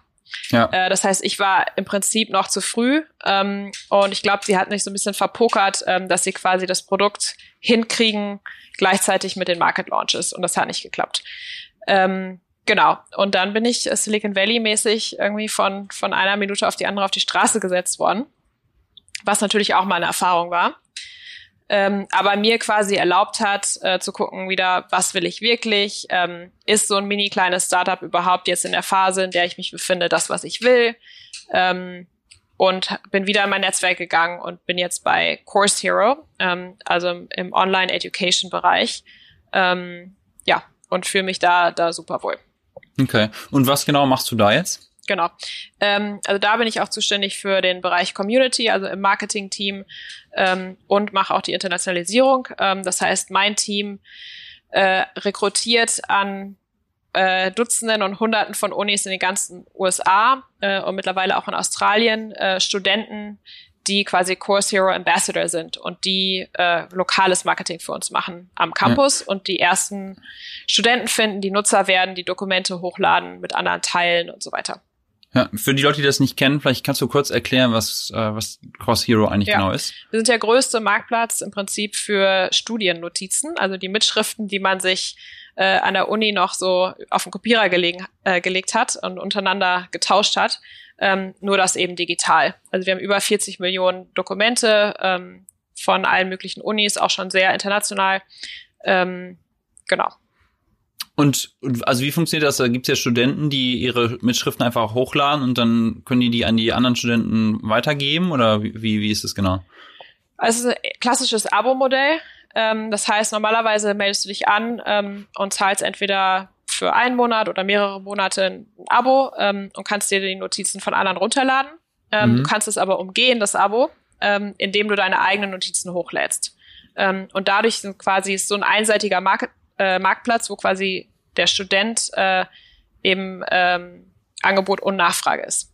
Speaker 1: Ja. Äh, das heißt, ich war im Prinzip noch zu früh ähm, und ich glaube, sie hat mich so ein bisschen verpokert, ähm, dass sie quasi das Produkt hinkriegen gleichzeitig mit den Market Launches und das hat nicht geklappt. Ähm, genau. Und dann bin ich Silicon Valley mäßig irgendwie von von einer Minute auf die andere auf die Straße gesetzt worden, was natürlich auch mal eine Erfahrung war ähm, aber mir quasi erlaubt hat, äh, zu gucken wieder, was will ich wirklich? Ähm, ist so ein mini kleines Startup überhaupt jetzt in der Phase, in der ich mich befinde, das, was ich will? Ähm, und bin wieder in mein Netzwerk gegangen und bin jetzt bei Course Hero, ähm, also im Online-Education-Bereich. Ähm, ja, und fühle mich da, da super wohl.
Speaker 3: Okay. Und was genau machst du da jetzt?
Speaker 1: Genau. Ähm, also da bin ich auch zuständig für den Bereich Community, also im Marketing-Team ähm, und mache auch die Internationalisierung. Ähm, das heißt, mein Team äh, rekrutiert an äh, Dutzenden und Hunderten von Unis in den ganzen USA äh, und mittlerweile auch in Australien äh, Studenten, die quasi Course Hero Ambassador sind und die äh, lokales Marketing für uns machen am Campus ja. und die ersten Studenten finden, die Nutzer werden, die Dokumente hochladen, mit anderen teilen und so weiter.
Speaker 3: Ja, für die Leute, die das nicht kennen, vielleicht kannst du kurz erklären, was, äh, was Cross Hero eigentlich ja. genau ist.
Speaker 1: Wir sind der größte Marktplatz im Prinzip für Studiennotizen, also die Mitschriften, die man sich äh, an der Uni noch so auf den Kopierer gelegen, äh, gelegt hat und untereinander getauscht hat, ähm, nur das eben digital. Also wir haben über 40 Millionen Dokumente ähm, von allen möglichen Unis, auch schon sehr international. Ähm, genau.
Speaker 3: Und also wie funktioniert das? Da gibt es ja Studenten, die ihre Mitschriften einfach hochladen und dann können die die an die anderen Studenten weitergeben oder wie, wie ist das genau?
Speaker 1: Also ein klassisches Abo-Modell. Ähm, das heißt, normalerweise meldest du dich an ähm, und zahlst entweder für einen Monat oder mehrere Monate ein Abo ähm, und kannst dir die Notizen von anderen runterladen. Ähm, mhm. Du kannst es aber umgehen, das Abo, ähm, indem du deine eigenen Notizen hochlädst. Ähm, und dadurch sind quasi so ein einseitiger Market äh, Marktplatz, wo quasi der Student äh, eben ähm, Angebot und Nachfrage ist.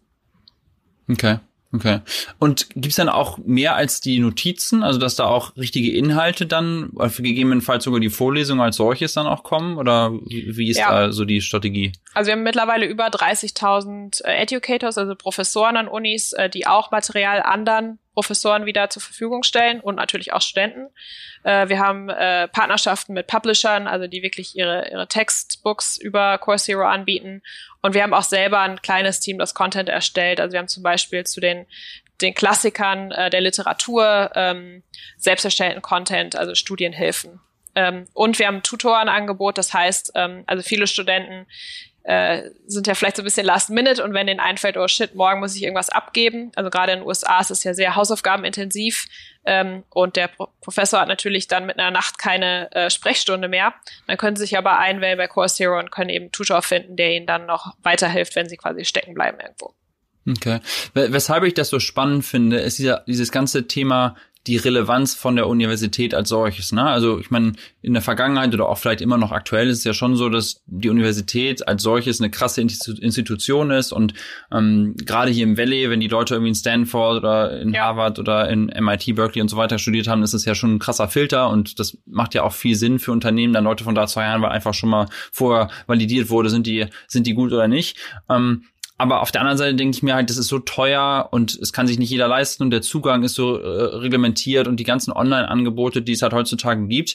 Speaker 3: Okay. Okay. Und gibt's dann auch mehr als die Notizen, also dass da auch richtige Inhalte dann, für gegebenenfalls sogar die Vorlesung als solches dann auch kommen? Oder wie, wie ist ja. da so die Strategie?
Speaker 1: Also wir haben mittlerweile über 30.000 äh, Educators, also Professoren an Unis, äh, die auch Material anderen Professoren wieder zur Verfügung stellen und natürlich auch Studenten. Äh, wir haben äh, Partnerschaften mit Publishern, also die wirklich ihre, ihre Textbooks über Coursera anbieten. Und wir haben auch selber ein kleines Team, das Content erstellt. Also wir haben zum Beispiel zu den den Klassikern äh, der Literatur ähm, selbst erstellten Content, also Studienhilfen. Ähm, und wir haben ein Tutorenangebot, das heißt, ähm, also viele Studenten äh, sind ja vielleicht so ein bisschen last minute und wenn denen einfällt, oh shit, morgen muss ich irgendwas abgeben. Also gerade in den USA ist es ja sehr hausaufgabenintensiv ähm, und der Pro Professor hat natürlich dann mit einer Nacht keine äh, Sprechstunde mehr. Dann können sie sich aber einwählen bei Coursera und können eben Tutor finden, der ihnen dann noch weiterhilft, wenn sie quasi stecken bleiben irgendwo.
Speaker 3: Okay. Weshalb ich das so spannend finde, ist dieser, dieses ganze Thema die Relevanz von der Universität als solches. Ne? Also ich meine, in der Vergangenheit oder auch vielleicht immer noch aktuell ist es ja schon so, dass die Universität als solches eine krasse Institution ist und ähm, gerade hier im Valley, wenn die Leute irgendwie in Stanford oder in ja. Harvard oder in MIT, Berkeley und so weiter studiert haben, ist es ja schon ein krasser Filter und das macht ja auch viel Sinn für Unternehmen, dann Leute von da zu heiraten, weil einfach schon mal vorher validiert wurde, sind die sind die gut oder nicht. Ähm, aber auf der anderen Seite denke ich mir halt, das ist so teuer und es kann sich nicht jeder leisten und der Zugang ist so äh, reglementiert und die ganzen Online-Angebote, die es halt heutzutage gibt,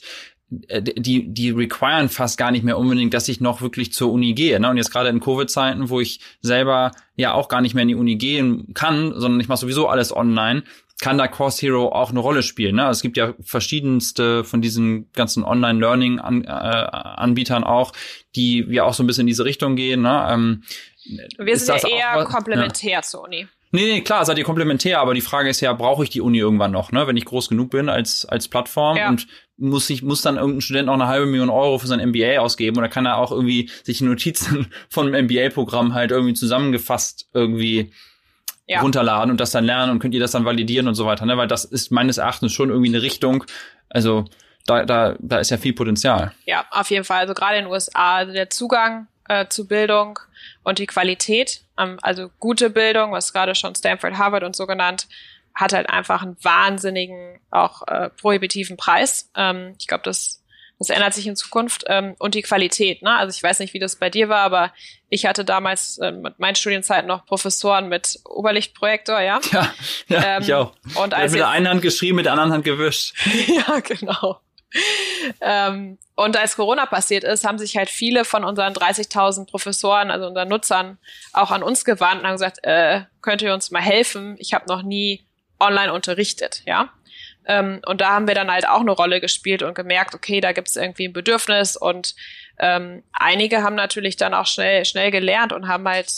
Speaker 3: äh, die, die requiren fast gar nicht mehr unbedingt, dass ich noch wirklich zur Uni gehe. Ne? Und jetzt gerade in Covid-Zeiten, wo ich selber ja auch gar nicht mehr in die Uni gehen kann, sondern ich mache sowieso alles online, kann da Course Hero auch eine Rolle spielen. Ne? Also es gibt ja verschiedenste von diesen ganzen Online-Learning-Anbietern auch, die ja auch so ein bisschen in diese Richtung gehen. Ne? Ähm,
Speaker 1: Wir sind ja eher komplementär ja. zur Uni.
Speaker 3: Nee, nee, klar, seid ihr komplementär, aber die Frage ist ja, brauche ich die Uni irgendwann noch, ne? Wenn ich groß genug bin als, als Plattform ja. und muss ich, muss dann irgendein Student auch eine halbe Million Euro für sein MBA ausgeben oder kann er auch irgendwie sich Notizen von einem MBA-Programm halt irgendwie zusammengefasst irgendwie ja. runterladen und das dann lernen und könnt ihr das dann validieren und so weiter, ne? Weil das ist meines Erachtens schon irgendwie eine Richtung, also da, da, da ist ja viel Potenzial.
Speaker 1: Ja, auf jeden Fall. Also gerade in den USA, also der Zugang äh, zu Bildung und die Qualität, ähm, also gute Bildung, was gerade schon Stanford, Harvard und so genannt, hat halt einfach einen wahnsinnigen, auch äh, prohibitiven Preis. Ähm, ich glaube, das, das ändert sich in Zukunft. Ähm, und die Qualität, ne? Also ich weiß nicht, wie das bei dir war, aber ich hatte damals äh, mit meinen Studienzeiten noch Professoren mit Oberlichtprojektor, ja.
Speaker 3: Ja, ja ähm, ich auch. Und als mit der einen Hand geschrieben, mit der anderen Hand gewischt.
Speaker 1: ja, genau. Ähm, und als Corona passiert ist, haben sich halt viele von unseren 30.000 Professoren, also unseren Nutzern, auch an uns gewandt und haben gesagt, äh, könnt ihr uns mal helfen? Ich habe noch nie online unterrichtet, ja. Ähm, und da haben wir dann halt auch eine Rolle gespielt und gemerkt, okay, da gibt es irgendwie ein Bedürfnis und ähm, einige haben natürlich dann auch schnell, schnell gelernt und haben halt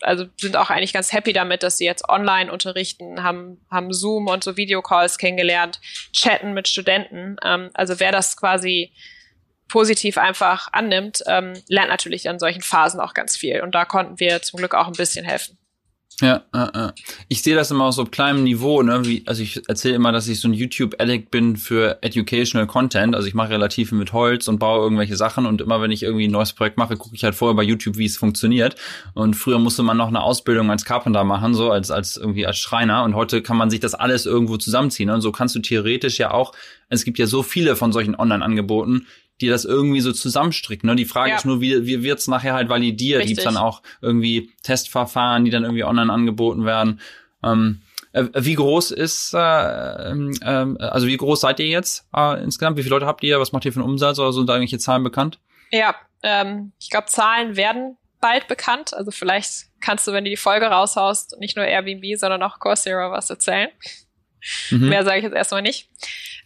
Speaker 1: also sind auch eigentlich ganz happy damit, dass sie jetzt online unterrichten, haben, haben Zoom und so Videocalls kennengelernt, chatten mit Studenten. Ähm, also wer das quasi positiv einfach annimmt, ähm, lernt natürlich an solchen Phasen auch ganz viel. Und da konnten wir zum Glück auch ein bisschen helfen.
Speaker 3: Ja, äh, äh. ich sehe das immer auf so kleinem Niveau, ne? Wie, also ich erzähle immer, dass ich so ein YouTube-Addict bin für Educational Content. Also ich mache relativ viel mit Holz und baue irgendwelche Sachen und immer wenn ich irgendwie ein neues Projekt mache, gucke ich halt vorher bei YouTube, wie es funktioniert. Und früher musste man noch eine Ausbildung als Carpenter machen, so als, als irgendwie als Schreiner. Und heute kann man sich das alles irgendwo zusammenziehen. Ne? Und so kannst du theoretisch ja auch, es gibt ja so viele von solchen Online-Angeboten, die das irgendwie so zusammenstricken. Ne? Die Frage ja. ist nur, wie, wie wird's nachher halt validiert? Richtig. Gibt's dann auch irgendwie Testverfahren, die dann irgendwie online angeboten werden? Ähm, äh, wie groß ist, äh, äh, also wie groß seid ihr jetzt äh, insgesamt? Wie viele Leute habt ihr? Was macht ihr für einen Umsatz oder sind da irgendwelche Zahlen bekannt?
Speaker 1: Ja, ähm, ich glaube, Zahlen werden bald bekannt. Also vielleicht kannst du, wenn du die Folge raushaust, nicht nur Airbnb, sondern auch Coursera was erzählen. Mhm. Mehr sage ich jetzt erstmal nicht.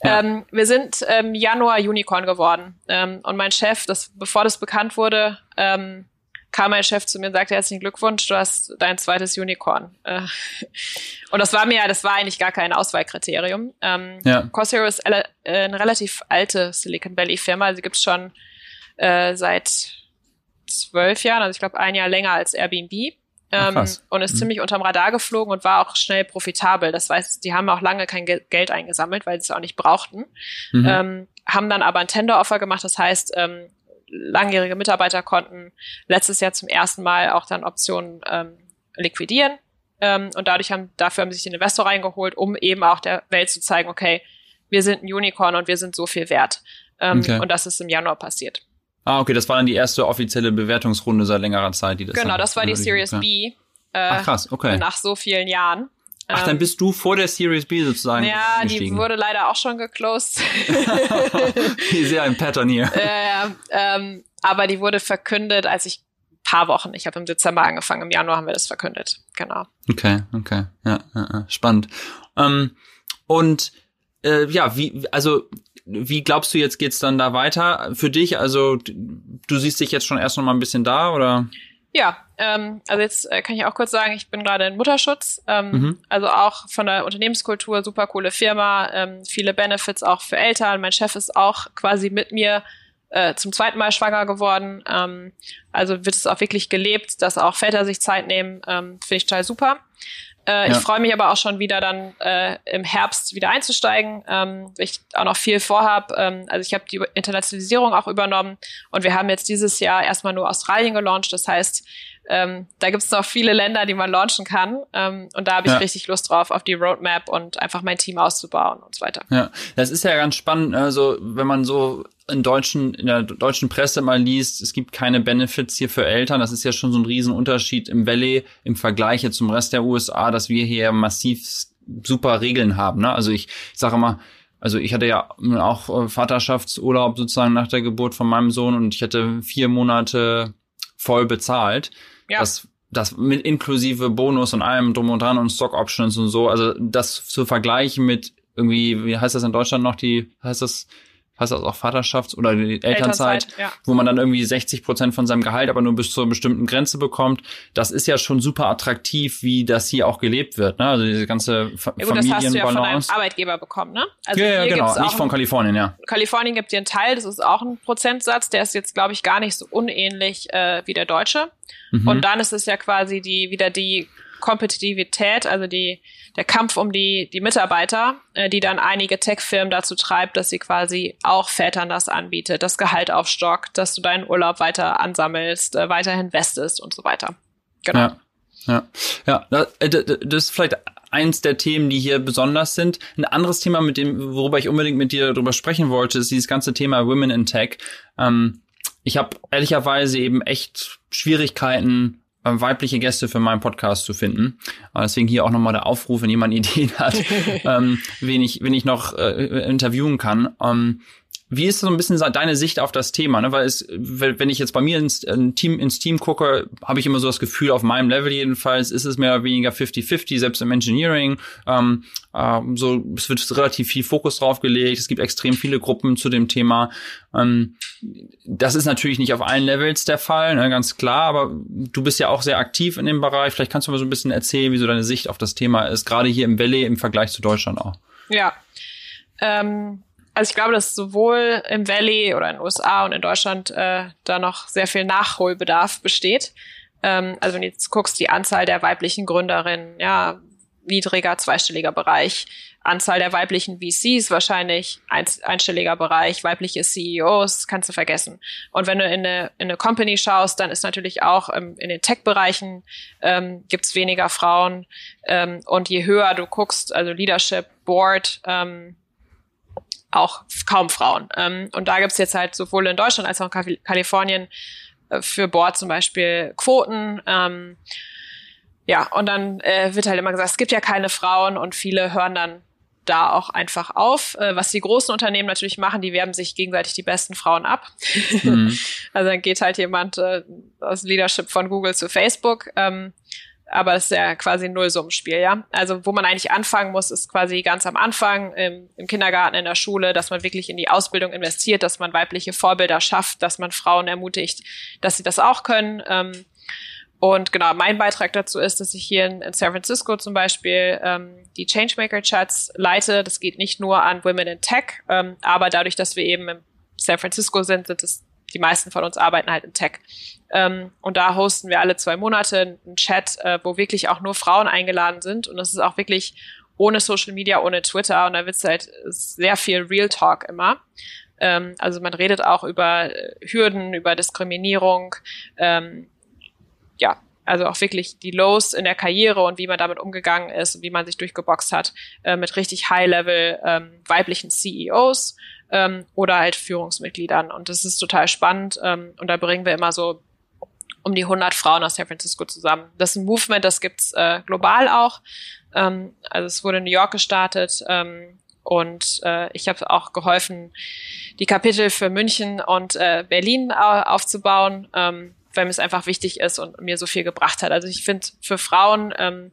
Speaker 1: Ja. Ähm, wir sind im Januar Unicorn geworden. Ähm, und mein Chef, das, bevor das bekannt wurde, ähm, kam mein Chef zu mir und sagte, herzlichen Glückwunsch, du hast dein zweites Unicorn. Äh, und das war mir, das war eigentlich gar kein Auswahlkriterium. Ähm, ja. Coursera ist äh, eine relativ alte Silicon Valley Firma, also gibt es schon äh, seit zwölf Jahren, also ich glaube ein Jahr länger als Airbnb. Ähm, und ist mhm. ziemlich unterm Radar geflogen und war auch schnell profitabel. Das heißt, die haben auch lange kein Geld eingesammelt, weil sie es auch nicht brauchten. Mhm. Ähm, haben dann aber ein Tender-Offer gemacht, das heißt, ähm, langjährige Mitarbeiter konnten letztes Jahr zum ersten Mal auch dann Optionen ähm, liquidieren. Ähm, und dadurch haben, dafür haben sie sich den Investor reingeholt, um eben auch der Welt zu zeigen, okay, wir sind ein Unicorn und wir sind so viel wert. Ähm, okay. Und das ist im Januar passiert.
Speaker 3: Ah, okay, das war dann die erste offizielle Bewertungsrunde seit längerer Zeit,
Speaker 1: die das Genau, das war die Series ja. B.
Speaker 3: Äh, Ach krass, okay.
Speaker 1: Nach so vielen Jahren.
Speaker 3: Ach, dann ähm, bist du vor der Series B sozusagen.
Speaker 1: Ja, die wurde leider auch schon geclosed.
Speaker 3: ich sehe ein Pattern hier.
Speaker 1: Äh, ähm, aber die wurde verkündet, als ich paar Wochen. Ich habe im Dezember angefangen, im Januar haben wir das verkündet. Genau.
Speaker 3: Okay, okay, ja, ja, ja. spannend. Ähm, und äh, ja, wie, also wie glaubst du, jetzt geht's dann da weiter für dich? Also du siehst dich jetzt schon erst noch mal ein bisschen da oder?
Speaker 1: Ja, ähm, also jetzt äh, kann ich auch kurz sagen, ich bin gerade in Mutterschutz, ähm, mhm. also auch von der Unternehmenskultur super coole Firma, ähm, viele Benefits auch für Eltern. Mein Chef ist auch quasi mit mir äh, zum zweiten Mal schwanger geworden. Ähm, also wird es auch wirklich gelebt, dass auch Väter sich Zeit nehmen, ähm, finde ich total super. Äh, ja. Ich freue mich aber auch schon wieder dann äh, im Herbst wieder einzusteigen, ähm, ich auch noch viel vorhab. Ähm, also ich habe die Internationalisierung auch übernommen und wir haben jetzt dieses Jahr erstmal nur Australien gelauncht. Das heißt, ähm, da gibt es noch viele Länder, die man launchen kann. Ähm, und da habe ich ja. richtig Lust drauf, auf die Roadmap und einfach mein Team auszubauen und so weiter.
Speaker 3: Ja, das ist ja ganz spannend. Also wenn man so in deutschen, in der deutschen Presse mal liest, es gibt keine Benefits hier für Eltern. Das ist ja schon so ein Riesenunterschied im Valley im Vergleich zum Rest der USA, dass wir hier massiv super Regeln haben. Ne? Also ich sage mal, also ich hatte ja auch äh, Vaterschaftsurlaub sozusagen nach der Geburt von meinem Sohn und ich hätte vier Monate voll bezahlt. Ja. Das, das mit inklusive Bonus und allem drum und dran und Stock Options und so. Also das zu vergleichen mit irgendwie, wie heißt das in Deutschland noch, die, heißt das, heißt das auch Vaterschafts- oder Elternzeit, Elternzeit ja. wo man dann irgendwie 60 Prozent von seinem Gehalt aber nur bis zu einer bestimmten Grenze bekommt. Das ist ja schon super attraktiv, wie das hier auch gelebt wird. Ne? Also diese ganze Fa ja, gut, Familienbalance. Das hast du ja von deinem
Speaker 1: Arbeitgeber bekommen, ne?
Speaker 3: Also ja, ja genau, nicht von Kalifornien, ja.
Speaker 1: Kalifornien gibt dir einen Teil, das ist auch ein Prozentsatz, der ist jetzt, glaube ich, gar nicht so unähnlich äh, wie der deutsche. Mhm. Und dann ist es ja quasi die wieder die Kompetitivität, also die, der Kampf um die, die Mitarbeiter, äh, die dann einige Tech-Firmen dazu treibt, dass sie quasi auch Vätern das anbietet, das Gehalt aufstockt, dass du deinen Urlaub weiter ansammelst, äh, weiterhin westest und so weiter.
Speaker 3: Genau. Ja, ja, ja das, äh, das ist vielleicht eins der Themen, die hier besonders sind. Ein anderes Thema, mit dem, worüber ich unbedingt mit dir darüber sprechen wollte, ist dieses ganze Thema Women in Tech. Ähm, ich habe ehrlicherweise eben echt Schwierigkeiten, weibliche Gäste für meinen Podcast zu finden. Deswegen hier auch nochmal der Aufruf, wenn jemand Ideen hat, ähm, wen, ich, wen ich noch äh, interviewen kann. Ähm, wie ist so ein bisschen deine Sicht auf das Thema? Ne? Weil es, wenn ich jetzt bei mir ins, in Team, ins Team gucke, habe ich immer so das Gefühl, auf meinem Level jedenfalls ist es mehr oder weniger 50-50, selbst im Engineering. Ähm, ähm, so, es wird relativ viel Fokus drauf gelegt. Es gibt extrem viele Gruppen zu dem Thema. Ähm, das ist natürlich nicht auf allen Levels der Fall, ne? ganz klar, aber du bist ja auch sehr aktiv in dem Bereich. Vielleicht kannst du mal so ein bisschen erzählen, wie so deine Sicht auf das Thema ist, gerade hier im Valley im Vergleich zu Deutschland auch.
Speaker 1: Ja. Ähm also ich glaube, dass sowohl im Valley oder in den USA und in Deutschland äh, da noch sehr viel Nachholbedarf besteht. Ähm, also wenn du jetzt guckst, die Anzahl der weiblichen Gründerinnen, ja, niedriger zweistelliger Bereich, Anzahl der weiblichen VCs wahrscheinlich ein, einstelliger Bereich, weibliche CEOs kannst du vergessen. Und wenn du in eine, in eine Company schaust, dann ist natürlich auch ähm, in den Tech-Bereichen ähm, gibt weniger Frauen. Ähm, und je höher du guckst, also Leadership, Board, ähm, auch kaum Frauen. Ähm, und da gibt's jetzt halt sowohl in Deutschland als auch in Kalifornien äh, für Board zum Beispiel Quoten. Ähm, ja, und dann äh, wird halt immer gesagt, es gibt ja keine Frauen und viele hören dann da auch einfach auf. Äh, was die großen Unternehmen natürlich machen, die werben sich gegenseitig die besten Frauen ab. Mhm. also dann geht halt jemand äh, aus Leadership von Google zu Facebook. Ähm, aber das ist ja quasi ein Nullsummenspiel, ja. Also wo man eigentlich anfangen muss, ist quasi ganz am Anfang im, im, Kindergarten, in der Schule, dass man wirklich in die Ausbildung investiert, dass man weibliche Vorbilder schafft, dass man Frauen ermutigt, dass sie das auch können. Ähm, und genau, mein Beitrag dazu ist, dass ich hier in, in San Francisco zum Beispiel ähm, die Changemaker-Chats leite. Das geht nicht nur an Women in Tech, ähm, aber dadurch, dass wir eben in San Francisco sind, sind es die meisten von uns arbeiten halt in Tech. Ähm, und da hosten wir alle zwei Monate einen Chat, äh, wo wirklich auch nur Frauen eingeladen sind. Und das ist auch wirklich ohne Social Media, ohne Twitter. Und da wird es halt sehr viel Real Talk immer. Ähm, also man redet auch über äh, Hürden, über Diskriminierung. Ähm, ja, also auch wirklich die Lows in der Karriere und wie man damit umgegangen ist und wie man sich durchgeboxt hat äh, mit richtig High-Level ähm, weiblichen CEOs ähm, oder halt Führungsmitgliedern. Und das ist total spannend. Ähm, und da bringen wir immer so um die 100 Frauen aus San Francisco zusammen. Das ist ein Movement, das gibt's äh, global auch. Ähm, also es wurde in New York gestartet ähm, und äh, ich habe auch geholfen, die Kapitel für München und äh, Berlin aufzubauen, ähm, weil mir es einfach wichtig ist und mir so viel gebracht hat. Also ich finde, für Frauen ähm,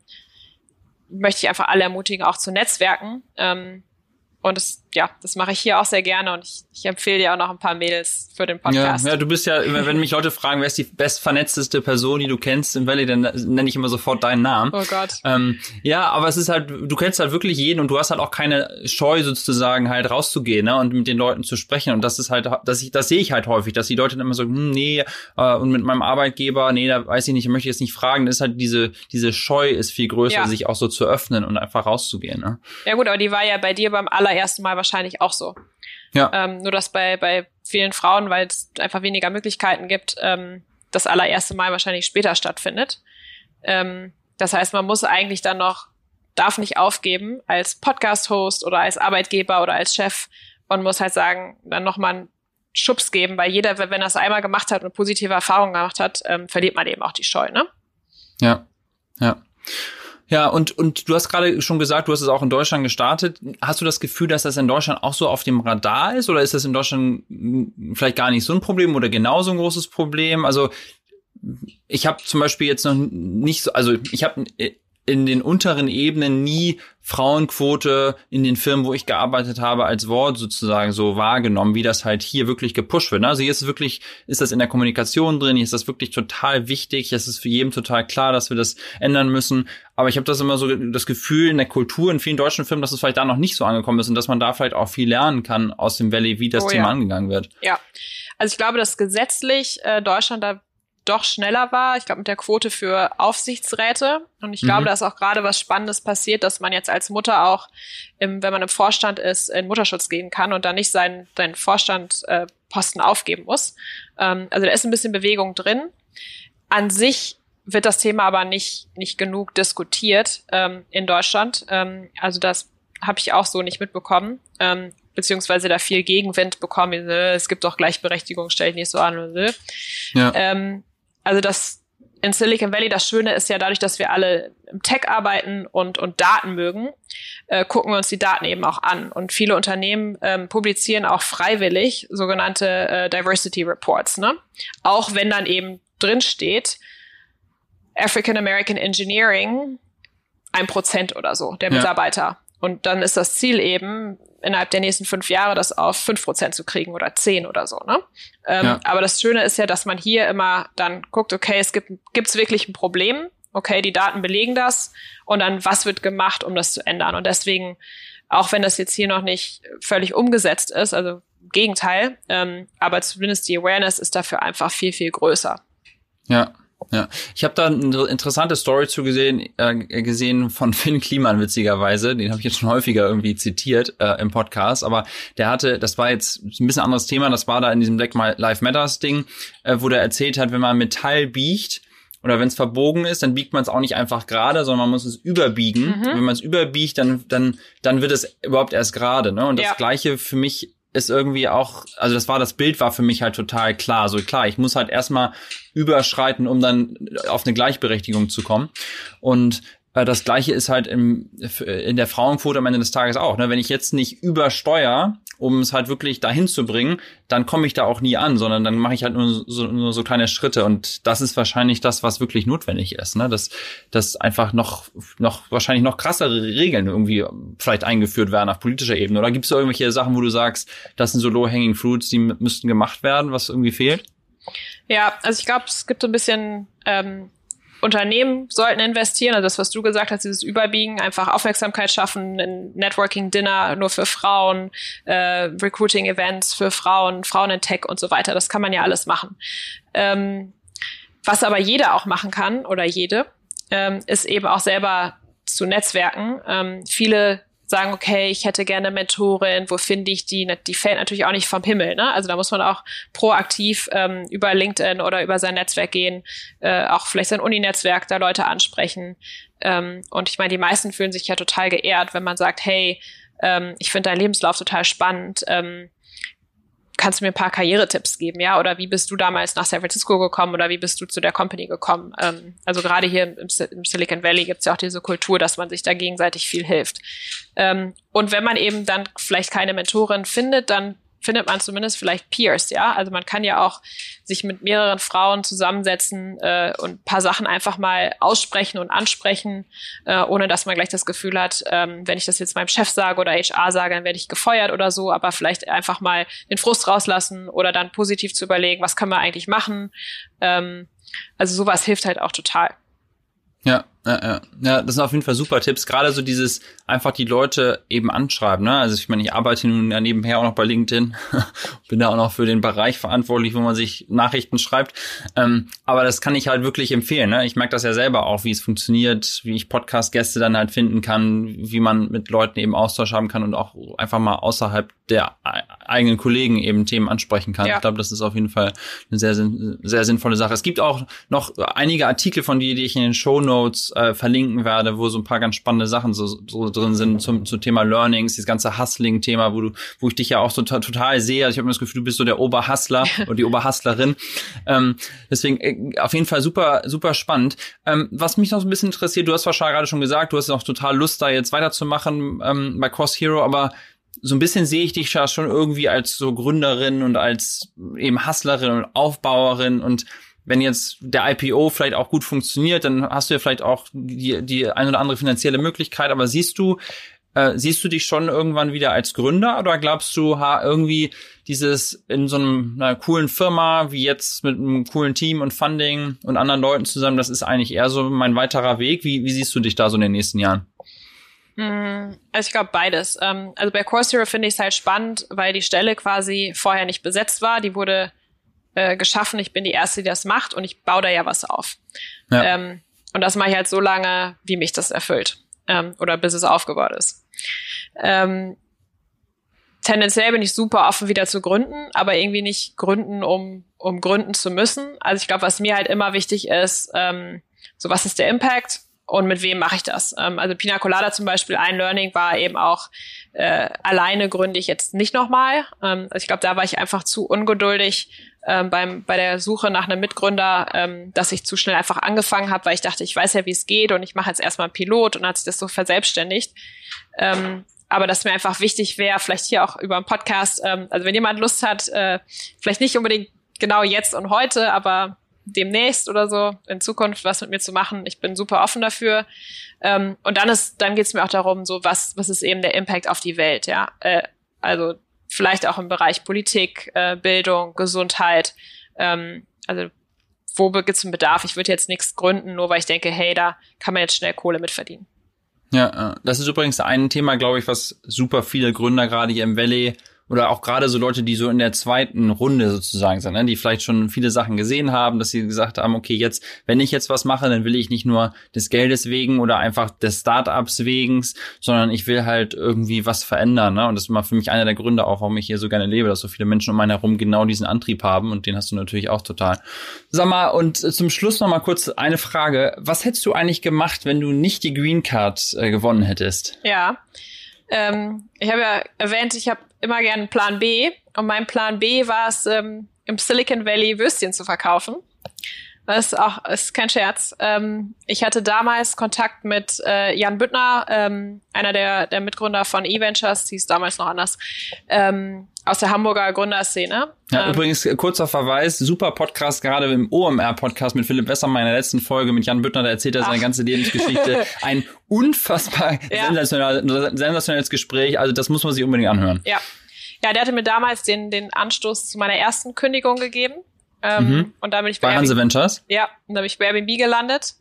Speaker 1: möchte ich einfach alle ermutigen, auch zu netzwerken. Ähm, und das, ja, das mache ich hier auch sehr gerne und ich, ich empfehle dir auch noch ein paar Mails für den Podcast.
Speaker 3: Ja, ja, du bist ja, wenn mich Leute fragen, wer ist die bestvernetzteste Person, die du kennst im Valley, dann nenne ich immer sofort deinen Namen.
Speaker 1: Oh Gott.
Speaker 3: Ähm, ja, aber es ist halt, du kennst halt wirklich jeden und du hast halt auch keine Scheu sozusagen halt rauszugehen ne, und mit den Leuten zu sprechen. Und das ist halt, das, ich, das sehe ich halt häufig, dass die Leute dann immer so, hm, nee, äh, und mit meinem Arbeitgeber, nee, da weiß ich nicht, möchte ich jetzt nicht fragen. Das ist halt diese, diese Scheu ist viel größer, ja. sich auch so zu öffnen und einfach rauszugehen. Ne?
Speaker 1: Ja gut, aber die war ja bei dir beim allerersten Mal wahrscheinlich auch so. Ja. Ähm, nur dass bei, bei vielen Frauen, weil es einfach weniger Möglichkeiten gibt, ähm, das allererste Mal wahrscheinlich später stattfindet. Ähm, das heißt, man muss eigentlich dann noch, darf nicht aufgeben als Podcast-Host oder als Arbeitgeber oder als Chef und muss halt sagen, dann nochmal einen Schubs geben, weil jeder, wenn er es einmal gemacht hat und positive Erfahrungen gemacht hat, ähm, verliert man eben auch die Scheu, ne?
Speaker 3: Ja, ja. Ja, und, und du hast gerade schon gesagt, du hast es auch in Deutschland gestartet. Hast du das Gefühl, dass das in Deutschland auch so auf dem Radar ist? Oder ist das in Deutschland vielleicht gar nicht so ein Problem oder genauso ein großes Problem? Also ich habe zum Beispiel jetzt noch nicht so, also ich habe in den unteren Ebenen nie Frauenquote in den Firmen, wo ich gearbeitet habe, als Wort sozusagen so wahrgenommen, wie das halt hier wirklich gepusht wird. Also hier ist es wirklich, ist das in der Kommunikation drin, hier ist das wirklich total wichtig, es ist für jeden total klar, dass wir das ändern müssen. Aber ich habe das immer so das Gefühl in der Kultur in vielen deutschen Firmen, dass es vielleicht da noch nicht so angekommen ist und dass man da vielleicht auch viel lernen kann aus dem Valley, wie das oh, Thema ja. angegangen wird.
Speaker 1: Ja. Also ich glaube, dass gesetzlich äh, Deutschland da doch schneller war. Ich glaube, mit der Quote für Aufsichtsräte. Und ich glaube, mhm. da ist auch gerade was Spannendes passiert, dass man jetzt als Mutter auch, im, wenn man im Vorstand ist, in Mutterschutz gehen kann und dann nicht seinen, seinen Vorstandposten äh, aufgeben muss. Ähm, also da ist ein bisschen Bewegung drin. An sich wird das Thema aber nicht, nicht genug diskutiert ähm, in Deutschland. Ähm, also das habe ich auch so nicht mitbekommen. Ähm, beziehungsweise da viel Gegenwind bekommen. Es gibt doch Gleichberechtigung, stell dich nicht so an. Ja. Ähm, also das in Silicon Valley, das Schöne ist ja dadurch, dass wir alle im Tech arbeiten und, und Daten mögen, äh, gucken wir uns die Daten eben auch an. Und viele Unternehmen ähm, publizieren auch freiwillig sogenannte äh, Diversity Reports, ne? Auch wenn dann eben drin steht, African American Engineering, ein Prozent oder so der Mitarbeiter. Und dann ist das Ziel eben, innerhalb der nächsten fünf Jahre das auf fünf Prozent zu kriegen oder zehn oder so. Ne? Ähm, ja. Aber das Schöne ist ja, dass man hier immer dann guckt, okay, es gibt gibt's wirklich ein Problem, okay, die Daten belegen das und dann was wird gemacht, um das zu ändern. Und deswegen, auch wenn das jetzt hier noch nicht völlig umgesetzt ist, also Gegenteil, ähm, aber zumindest die Awareness ist dafür einfach viel, viel größer.
Speaker 3: Ja. Ja, ich habe da eine interessante Story zu gesehen, äh, gesehen von Finn Kliman witzigerweise. Den habe ich jetzt schon häufiger irgendwie zitiert äh, im Podcast, aber der hatte, das war jetzt ein bisschen anderes Thema. Das war da in diesem Black Lives Matters Ding, äh, wo der erzählt hat, wenn man Metall biegt oder wenn es verbogen ist, dann biegt man es auch nicht einfach gerade, sondern man muss es überbiegen. Mhm. Wenn man es überbiegt, dann dann dann wird es überhaupt erst gerade. Ne? Und das ja. Gleiche für mich ist irgendwie auch, also das war das Bild war für mich halt total klar. So klar, ich muss halt erstmal überschreiten, um dann auf eine Gleichberechtigung zu kommen. Und das gleiche ist halt im, in der Frauenquote am Ende des Tages auch. Ne? Wenn ich jetzt nicht übersteuer, um es halt wirklich dahin zu bringen, dann komme ich da auch nie an, sondern dann mache ich halt nur so, nur so kleine Schritte. Und das ist wahrscheinlich das, was wirklich notwendig ist. Ne? Dass, dass einfach noch, noch wahrscheinlich noch krassere Regeln irgendwie vielleicht eingeführt werden auf politischer Ebene. Oder gibt es irgendwelche Sachen, wo du sagst, das sind so low-hanging fruits, die müssten gemacht werden, was irgendwie fehlt?
Speaker 1: Ja, also ich glaube, es gibt so ein bisschen ähm, Unternehmen sollten investieren, also das, was du gesagt hast, dieses Überbiegen, einfach Aufmerksamkeit schaffen, ein Networking-Dinner nur für Frauen, äh, Recruiting-Events für Frauen, Frauen in Tech und so weiter. Das kann man ja alles machen. Ähm, was aber jeder auch machen kann oder jede, ähm, ist eben auch selber zu Netzwerken. Ähm, viele sagen, okay, ich hätte gerne Mentorin, wo finde ich die? Die fällt natürlich auch nicht vom Himmel. Ne? Also da muss man auch proaktiv ähm, über LinkedIn oder über sein Netzwerk gehen, äh, auch vielleicht sein Uni-Netzwerk, da Leute ansprechen. Ähm, und ich meine, die meisten fühlen sich ja total geehrt, wenn man sagt, hey, ähm, ich finde deinen Lebenslauf total spannend. Ähm, kannst du mir ein paar Karrieretipps geben, ja? Oder wie bist du damals nach San Francisco gekommen oder wie bist du zu der Company gekommen? Ähm, also gerade hier im, im, Silicon Valley gibt es ja auch diese Kultur, dass man sich da gegenseitig viel hilft. Ähm, und wenn man eben dann vielleicht keine Mentorin findet, dann findet man zumindest vielleicht Peers, ja. Also man kann ja auch sich mit mehreren Frauen zusammensetzen äh, und ein paar Sachen einfach mal aussprechen und ansprechen, äh, ohne dass man gleich das Gefühl hat, ähm, wenn ich das jetzt meinem Chef sage oder HR sage, dann werde ich gefeuert oder so, aber vielleicht einfach mal den Frust rauslassen oder dann positiv zu überlegen, was können wir eigentlich machen. Ähm, also sowas hilft halt auch total.
Speaker 3: Ja, ja, ja. ja, das sind auf jeden Fall super Tipps. Gerade so dieses einfach die Leute eben anschreiben. Ne? Also ich meine, ich arbeite nun ja nebenher auch noch bei LinkedIn, bin da auch noch für den Bereich verantwortlich, wo man sich Nachrichten schreibt. Ähm, aber das kann ich halt wirklich empfehlen. Ne? Ich merke das ja selber auch, wie es funktioniert, wie ich Podcast-Gäste dann halt finden kann, wie man mit Leuten eben Austausch haben kann und auch einfach mal außerhalb der eigenen Kollegen eben Themen ansprechen kann. Ja. Ich glaube, das ist auf jeden Fall eine sehr, sehr sinnvolle Sache. Es gibt auch noch einige Artikel von dir, die ich in den Show Notes äh, verlinken werde, wo so ein paar ganz spannende Sachen so, so drin sind zum, zum Thema Learnings, das ganze Hustling-Thema, wo du, wo ich dich ja auch so total sehe. Also ich habe das Gefühl, du bist so der Oberhustler oder die Oberhustlerin. Ähm, deswegen äh, auf jeden Fall super, super spannend. Ähm, was mich noch so ein bisschen interessiert, du hast wahrscheinlich gerade schon gesagt, du hast auch total Lust, da jetzt weiterzumachen ähm, bei Cross Hero, aber so ein bisschen sehe ich dich ja schon irgendwie als so Gründerin und als eben Hustlerin und Aufbauerin und wenn jetzt der IPO vielleicht auch gut funktioniert, dann hast du ja vielleicht auch die, die ein oder andere finanzielle Möglichkeit, aber siehst du, äh, siehst du dich schon irgendwann wieder als Gründer oder glaubst du, ha, irgendwie dieses in so einem, einer coolen Firma wie jetzt mit einem coolen Team und Funding und anderen Leuten zusammen, das ist eigentlich eher so mein weiterer Weg. Wie, wie siehst du dich da so in den nächsten Jahren?
Speaker 1: Mm, also ich glaube beides. Ähm, also bei Coursera finde ich es halt spannend, weil die Stelle quasi vorher nicht besetzt war. Die wurde äh, geschaffen. Ich bin die Erste, die das macht und ich baue da ja was auf. Ja. Ähm, und das mache ich halt so lange, wie mich das erfüllt. Ähm, oder bis es aufgebaut ist. Ähm, tendenziell bin ich super offen, wieder zu gründen, aber irgendwie nicht gründen, um, um gründen zu müssen. Also ich glaube, was mir halt immer wichtig ist, ähm, so was ist der Impact? und mit wem mache ich das? Ähm, also Pina Colada zum Beispiel, ein Learning war eben auch, äh, alleine gründe ich jetzt nicht nochmal. Ähm, also ich glaube, da war ich einfach zu ungeduldig ähm, beim, bei der Suche nach einem Mitgründer, ähm, dass ich zu schnell einfach angefangen habe, weil ich dachte, ich weiß ja, wie es geht und ich mache jetzt erstmal Pilot und hat sich das so verselbstständigt. Ähm, aber dass mir einfach wichtig wäre, vielleicht hier auch über einen Podcast, ähm, also wenn jemand Lust hat, äh, vielleicht nicht unbedingt genau jetzt und heute, aber demnächst oder so in Zukunft was mit mir zu machen. Ich bin super offen dafür. Ähm, und dann ist, dann geht es mir auch darum, so was, was ist eben der Impact auf die Welt, ja. Äh, also vielleicht auch im Bereich Politik, äh, Bildung, Gesundheit. Ähm, also wo gibt es einen Bedarf? Ich würde jetzt nichts gründen, nur weil ich denke, hey, da kann man jetzt schnell Kohle mit verdienen.
Speaker 3: Ja, äh, das ist übrigens ein Thema, glaube ich, was super viele Gründer gerade hier im Valley oder auch gerade so Leute, die so in der zweiten Runde sozusagen sind, ne, die vielleicht schon viele Sachen gesehen haben, dass sie gesagt haben, okay, jetzt, wenn ich jetzt was mache, dann will ich nicht nur des Geldes wegen oder einfach des Startups wegen, sondern ich will halt irgendwie was verändern. Ne? Und das ist mal für mich einer der Gründe auch, warum ich hier so gerne lebe, dass so viele Menschen um einen herum genau diesen Antrieb haben und den hast du natürlich auch total. Sag mal, und zum Schluss noch mal kurz eine Frage. Was hättest du eigentlich gemacht, wenn du nicht die Green Card äh, gewonnen hättest?
Speaker 1: Ja. Ähm, ich habe ja erwähnt, ich habe immer gerne einen Plan B. Und mein Plan B war es, ähm, im Silicon Valley Würstchen zu verkaufen. Das ist auch ist kein Scherz. Ähm, ich hatte damals Kontakt mit äh, Jan Büttner, ähm, einer der, der Mitgründer von eVentures, hieß damals noch anders, ähm, aus der Hamburger Gründerszene.
Speaker 3: Ja, ähm, übrigens, äh, kurzer Verweis, super Podcast, gerade im OMR-Podcast mit Philipp Wesser, meiner letzten Folge mit Jan Büttner, da erzählt er seine ganze Lebensgeschichte. Ein unfassbar ja. sensationell, sensationelles Gespräch, also das muss man sich unbedingt anhören.
Speaker 1: Ja. Ja, der hatte mir damals den, den Anstoß zu meiner ersten Kündigung gegeben. Ähm, mhm. Und da bin ich
Speaker 3: bei, bei Hanse Ventures.
Speaker 1: Ja, und da bin ich bei Airbnb gelandet.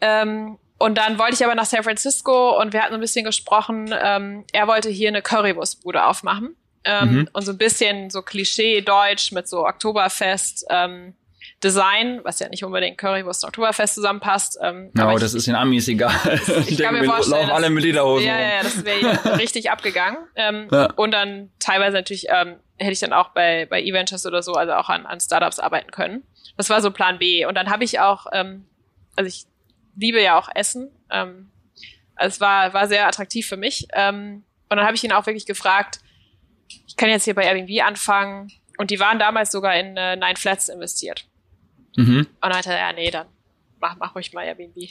Speaker 1: Ähm, und dann wollte ich aber nach San Francisco und wir hatten ein bisschen gesprochen. Ähm, er wollte hier eine Currywurstbude aufmachen. Ähm, mhm. Und so ein bisschen so Klischee-Deutsch mit so Oktoberfest. Ähm, Design, was ja nicht unbedingt Currywurst und Oktoberfest zusammenpasst.
Speaker 3: Ähm, no, das ist den Amis egal.
Speaker 1: Ich, ich kann mir vorstellen,
Speaker 3: laufen alle mit Lederhosen.
Speaker 1: Ja, ja, ja, das wäre richtig abgegangen. Ähm, ja. Und dann teilweise natürlich ähm, hätte ich dann auch bei, bei E-Ventures oder so, also auch an, an Startups arbeiten können. Das war so Plan B. Und dann habe ich auch, ähm, also ich liebe ja auch Essen. Ähm, also es war, war sehr attraktiv für mich. Ähm, und dann habe ich ihn auch wirklich gefragt, ich kann jetzt hier bei Airbnb anfangen. Und die waren damals sogar in äh, Nine Flats investiert. Mhm. Und dann hat er, ja, nee, dann mach, mach ruhig mal Airbnb.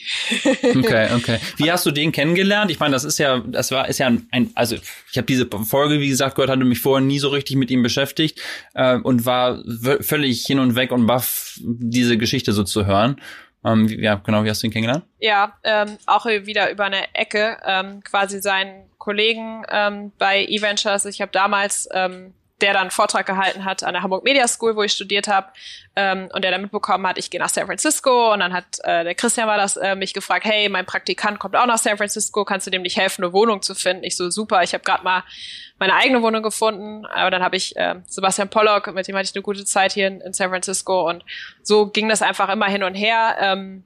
Speaker 3: okay, okay. Wie hast du den kennengelernt? Ich meine, das ist ja, das war, ist ja ein, also ich habe diese Folge, wie gesagt, gehört, hatte mich vorher nie so richtig mit ihm beschäftigt äh, und war völlig hin und weg und baff, diese Geschichte so zu hören. Ähm, ja, genau, wie hast du ihn kennengelernt?
Speaker 1: Ja, ähm, auch wieder über eine Ecke, ähm, quasi seinen Kollegen ähm, bei eVentures. Ich habe damals ähm, der dann einen Vortrag gehalten hat an der Hamburg Media School, wo ich studiert habe, ähm, und der dann mitbekommen hat, ich gehe nach San Francisco und dann hat äh, der Christian war das äh, mich gefragt, hey, mein Praktikant kommt auch nach San Francisco, kannst du dem nicht helfen, eine Wohnung zu finden? Ich so super, ich habe gerade mal meine eigene Wohnung gefunden, aber dann habe ich äh, Sebastian Pollock, mit dem hatte ich eine gute Zeit hier in, in San Francisco und so ging das einfach immer hin und her. Ähm,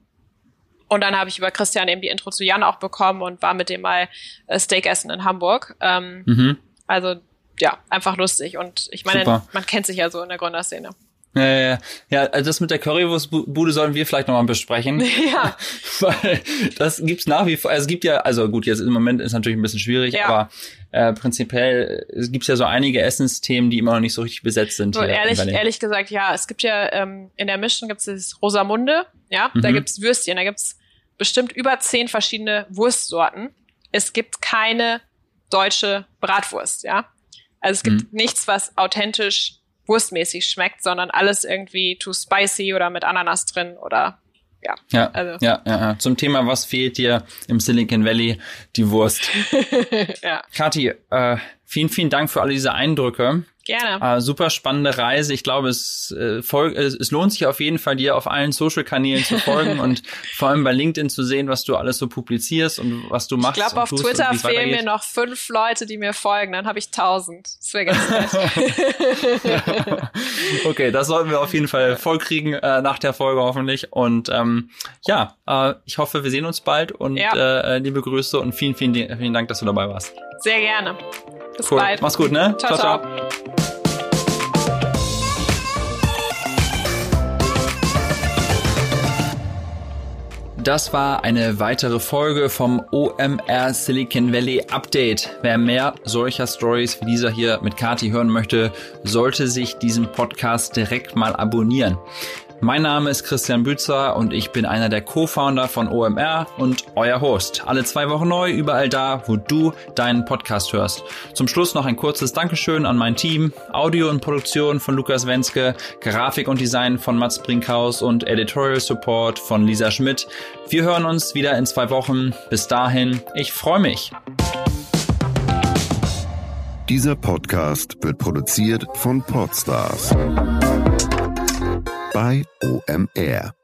Speaker 1: und dann habe ich über Christian eben die Intro zu Jan auch bekommen und war mit dem mal äh, Steak essen in Hamburg. Ähm, mhm. Also ja, einfach lustig. Und ich meine, Super. man kennt sich ja so in der Gründerszene.
Speaker 3: Ja, ja, also das mit der Currywurstbude sollen wir vielleicht nochmal besprechen.
Speaker 1: Ja.
Speaker 3: Weil das gibt's nach wie vor. Also es gibt ja, also gut, jetzt im Moment ist natürlich ein bisschen schwierig, ja. aber äh, prinzipiell es gibt ja so einige Essensthemen, die immer noch nicht so richtig besetzt sind.
Speaker 1: So, ehrlich, ehrlich gesagt, ja, es gibt ja ähm, in der Mission gibt's das Rosamunde, ja, mhm. da gibt's Würstchen, da gibt's bestimmt über zehn verschiedene Wurstsorten. Es gibt keine deutsche Bratwurst, ja. Also es gibt mhm. nichts, was authentisch wurstmäßig schmeckt, sondern alles irgendwie too spicy oder mit Ananas drin oder ja.
Speaker 3: Ja, also. ja, ja, ja. Zum Thema, was fehlt dir im Silicon Valley? Die Wurst. ja. Kathi, äh, vielen, vielen Dank für alle diese Eindrücke.
Speaker 1: Gerne.
Speaker 3: Äh, super spannende Reise. Ich glaube, es, äh, folg, es, es lohnt sich auf jeden Fall, dir auf allen Social-Kanälen zu folgen und vor allem bei LinkedIn zu sehen, was du alles so publizierst und was du machst.
Speaker 1: Ich glaube, auf Twitter fehlen mir noch fünf Leute, die mir folgen. Dann habe ich tausend. Das wäre ganz
Speaker 3: nett. okay, das sollten wir auf jeden Fall vollkriegen äh, nach der Folge hoffentlich. Und ähm, ja, äh, ich hoffe, wir sehen uns bald und ja. äh, liebe Grüße und vielen, vielen, vielen Dank, dass du dabei warst.
Speaker 1: Sehr gerne.
Speaker 3: Bis cool. bald. Mach's gut, ne?
Speaker 1: ciao. ciao. ciao.
Speaker 3: Das war eine weitere Folge vom OMR Silicon Valley Update. Wer mehr solcher Stories wie dieser hier mit Kati hören möchte, sollte sich diesen Podcast direkt mal abonnieren. Mein Name ist Christian Bützer und ich bin einer der Co-Founder von OMR und euer Host. Alle zwei Wochen neu, überall da, wo du deinen Podcast hörst. Zum Schluss noch ein kurzes Dankeschön an mein Team. Audio und Produktion von Lukas Wenske, Grafik und Design von Mats Brinkhaus und Editorial Support von Lisa Schmidt. Wir hören uns wieder in zwei Wochen. Bis dahin, ich freue mich.
Speaker 4: Dieser Podcast wird produziert von Podstars bei OMR.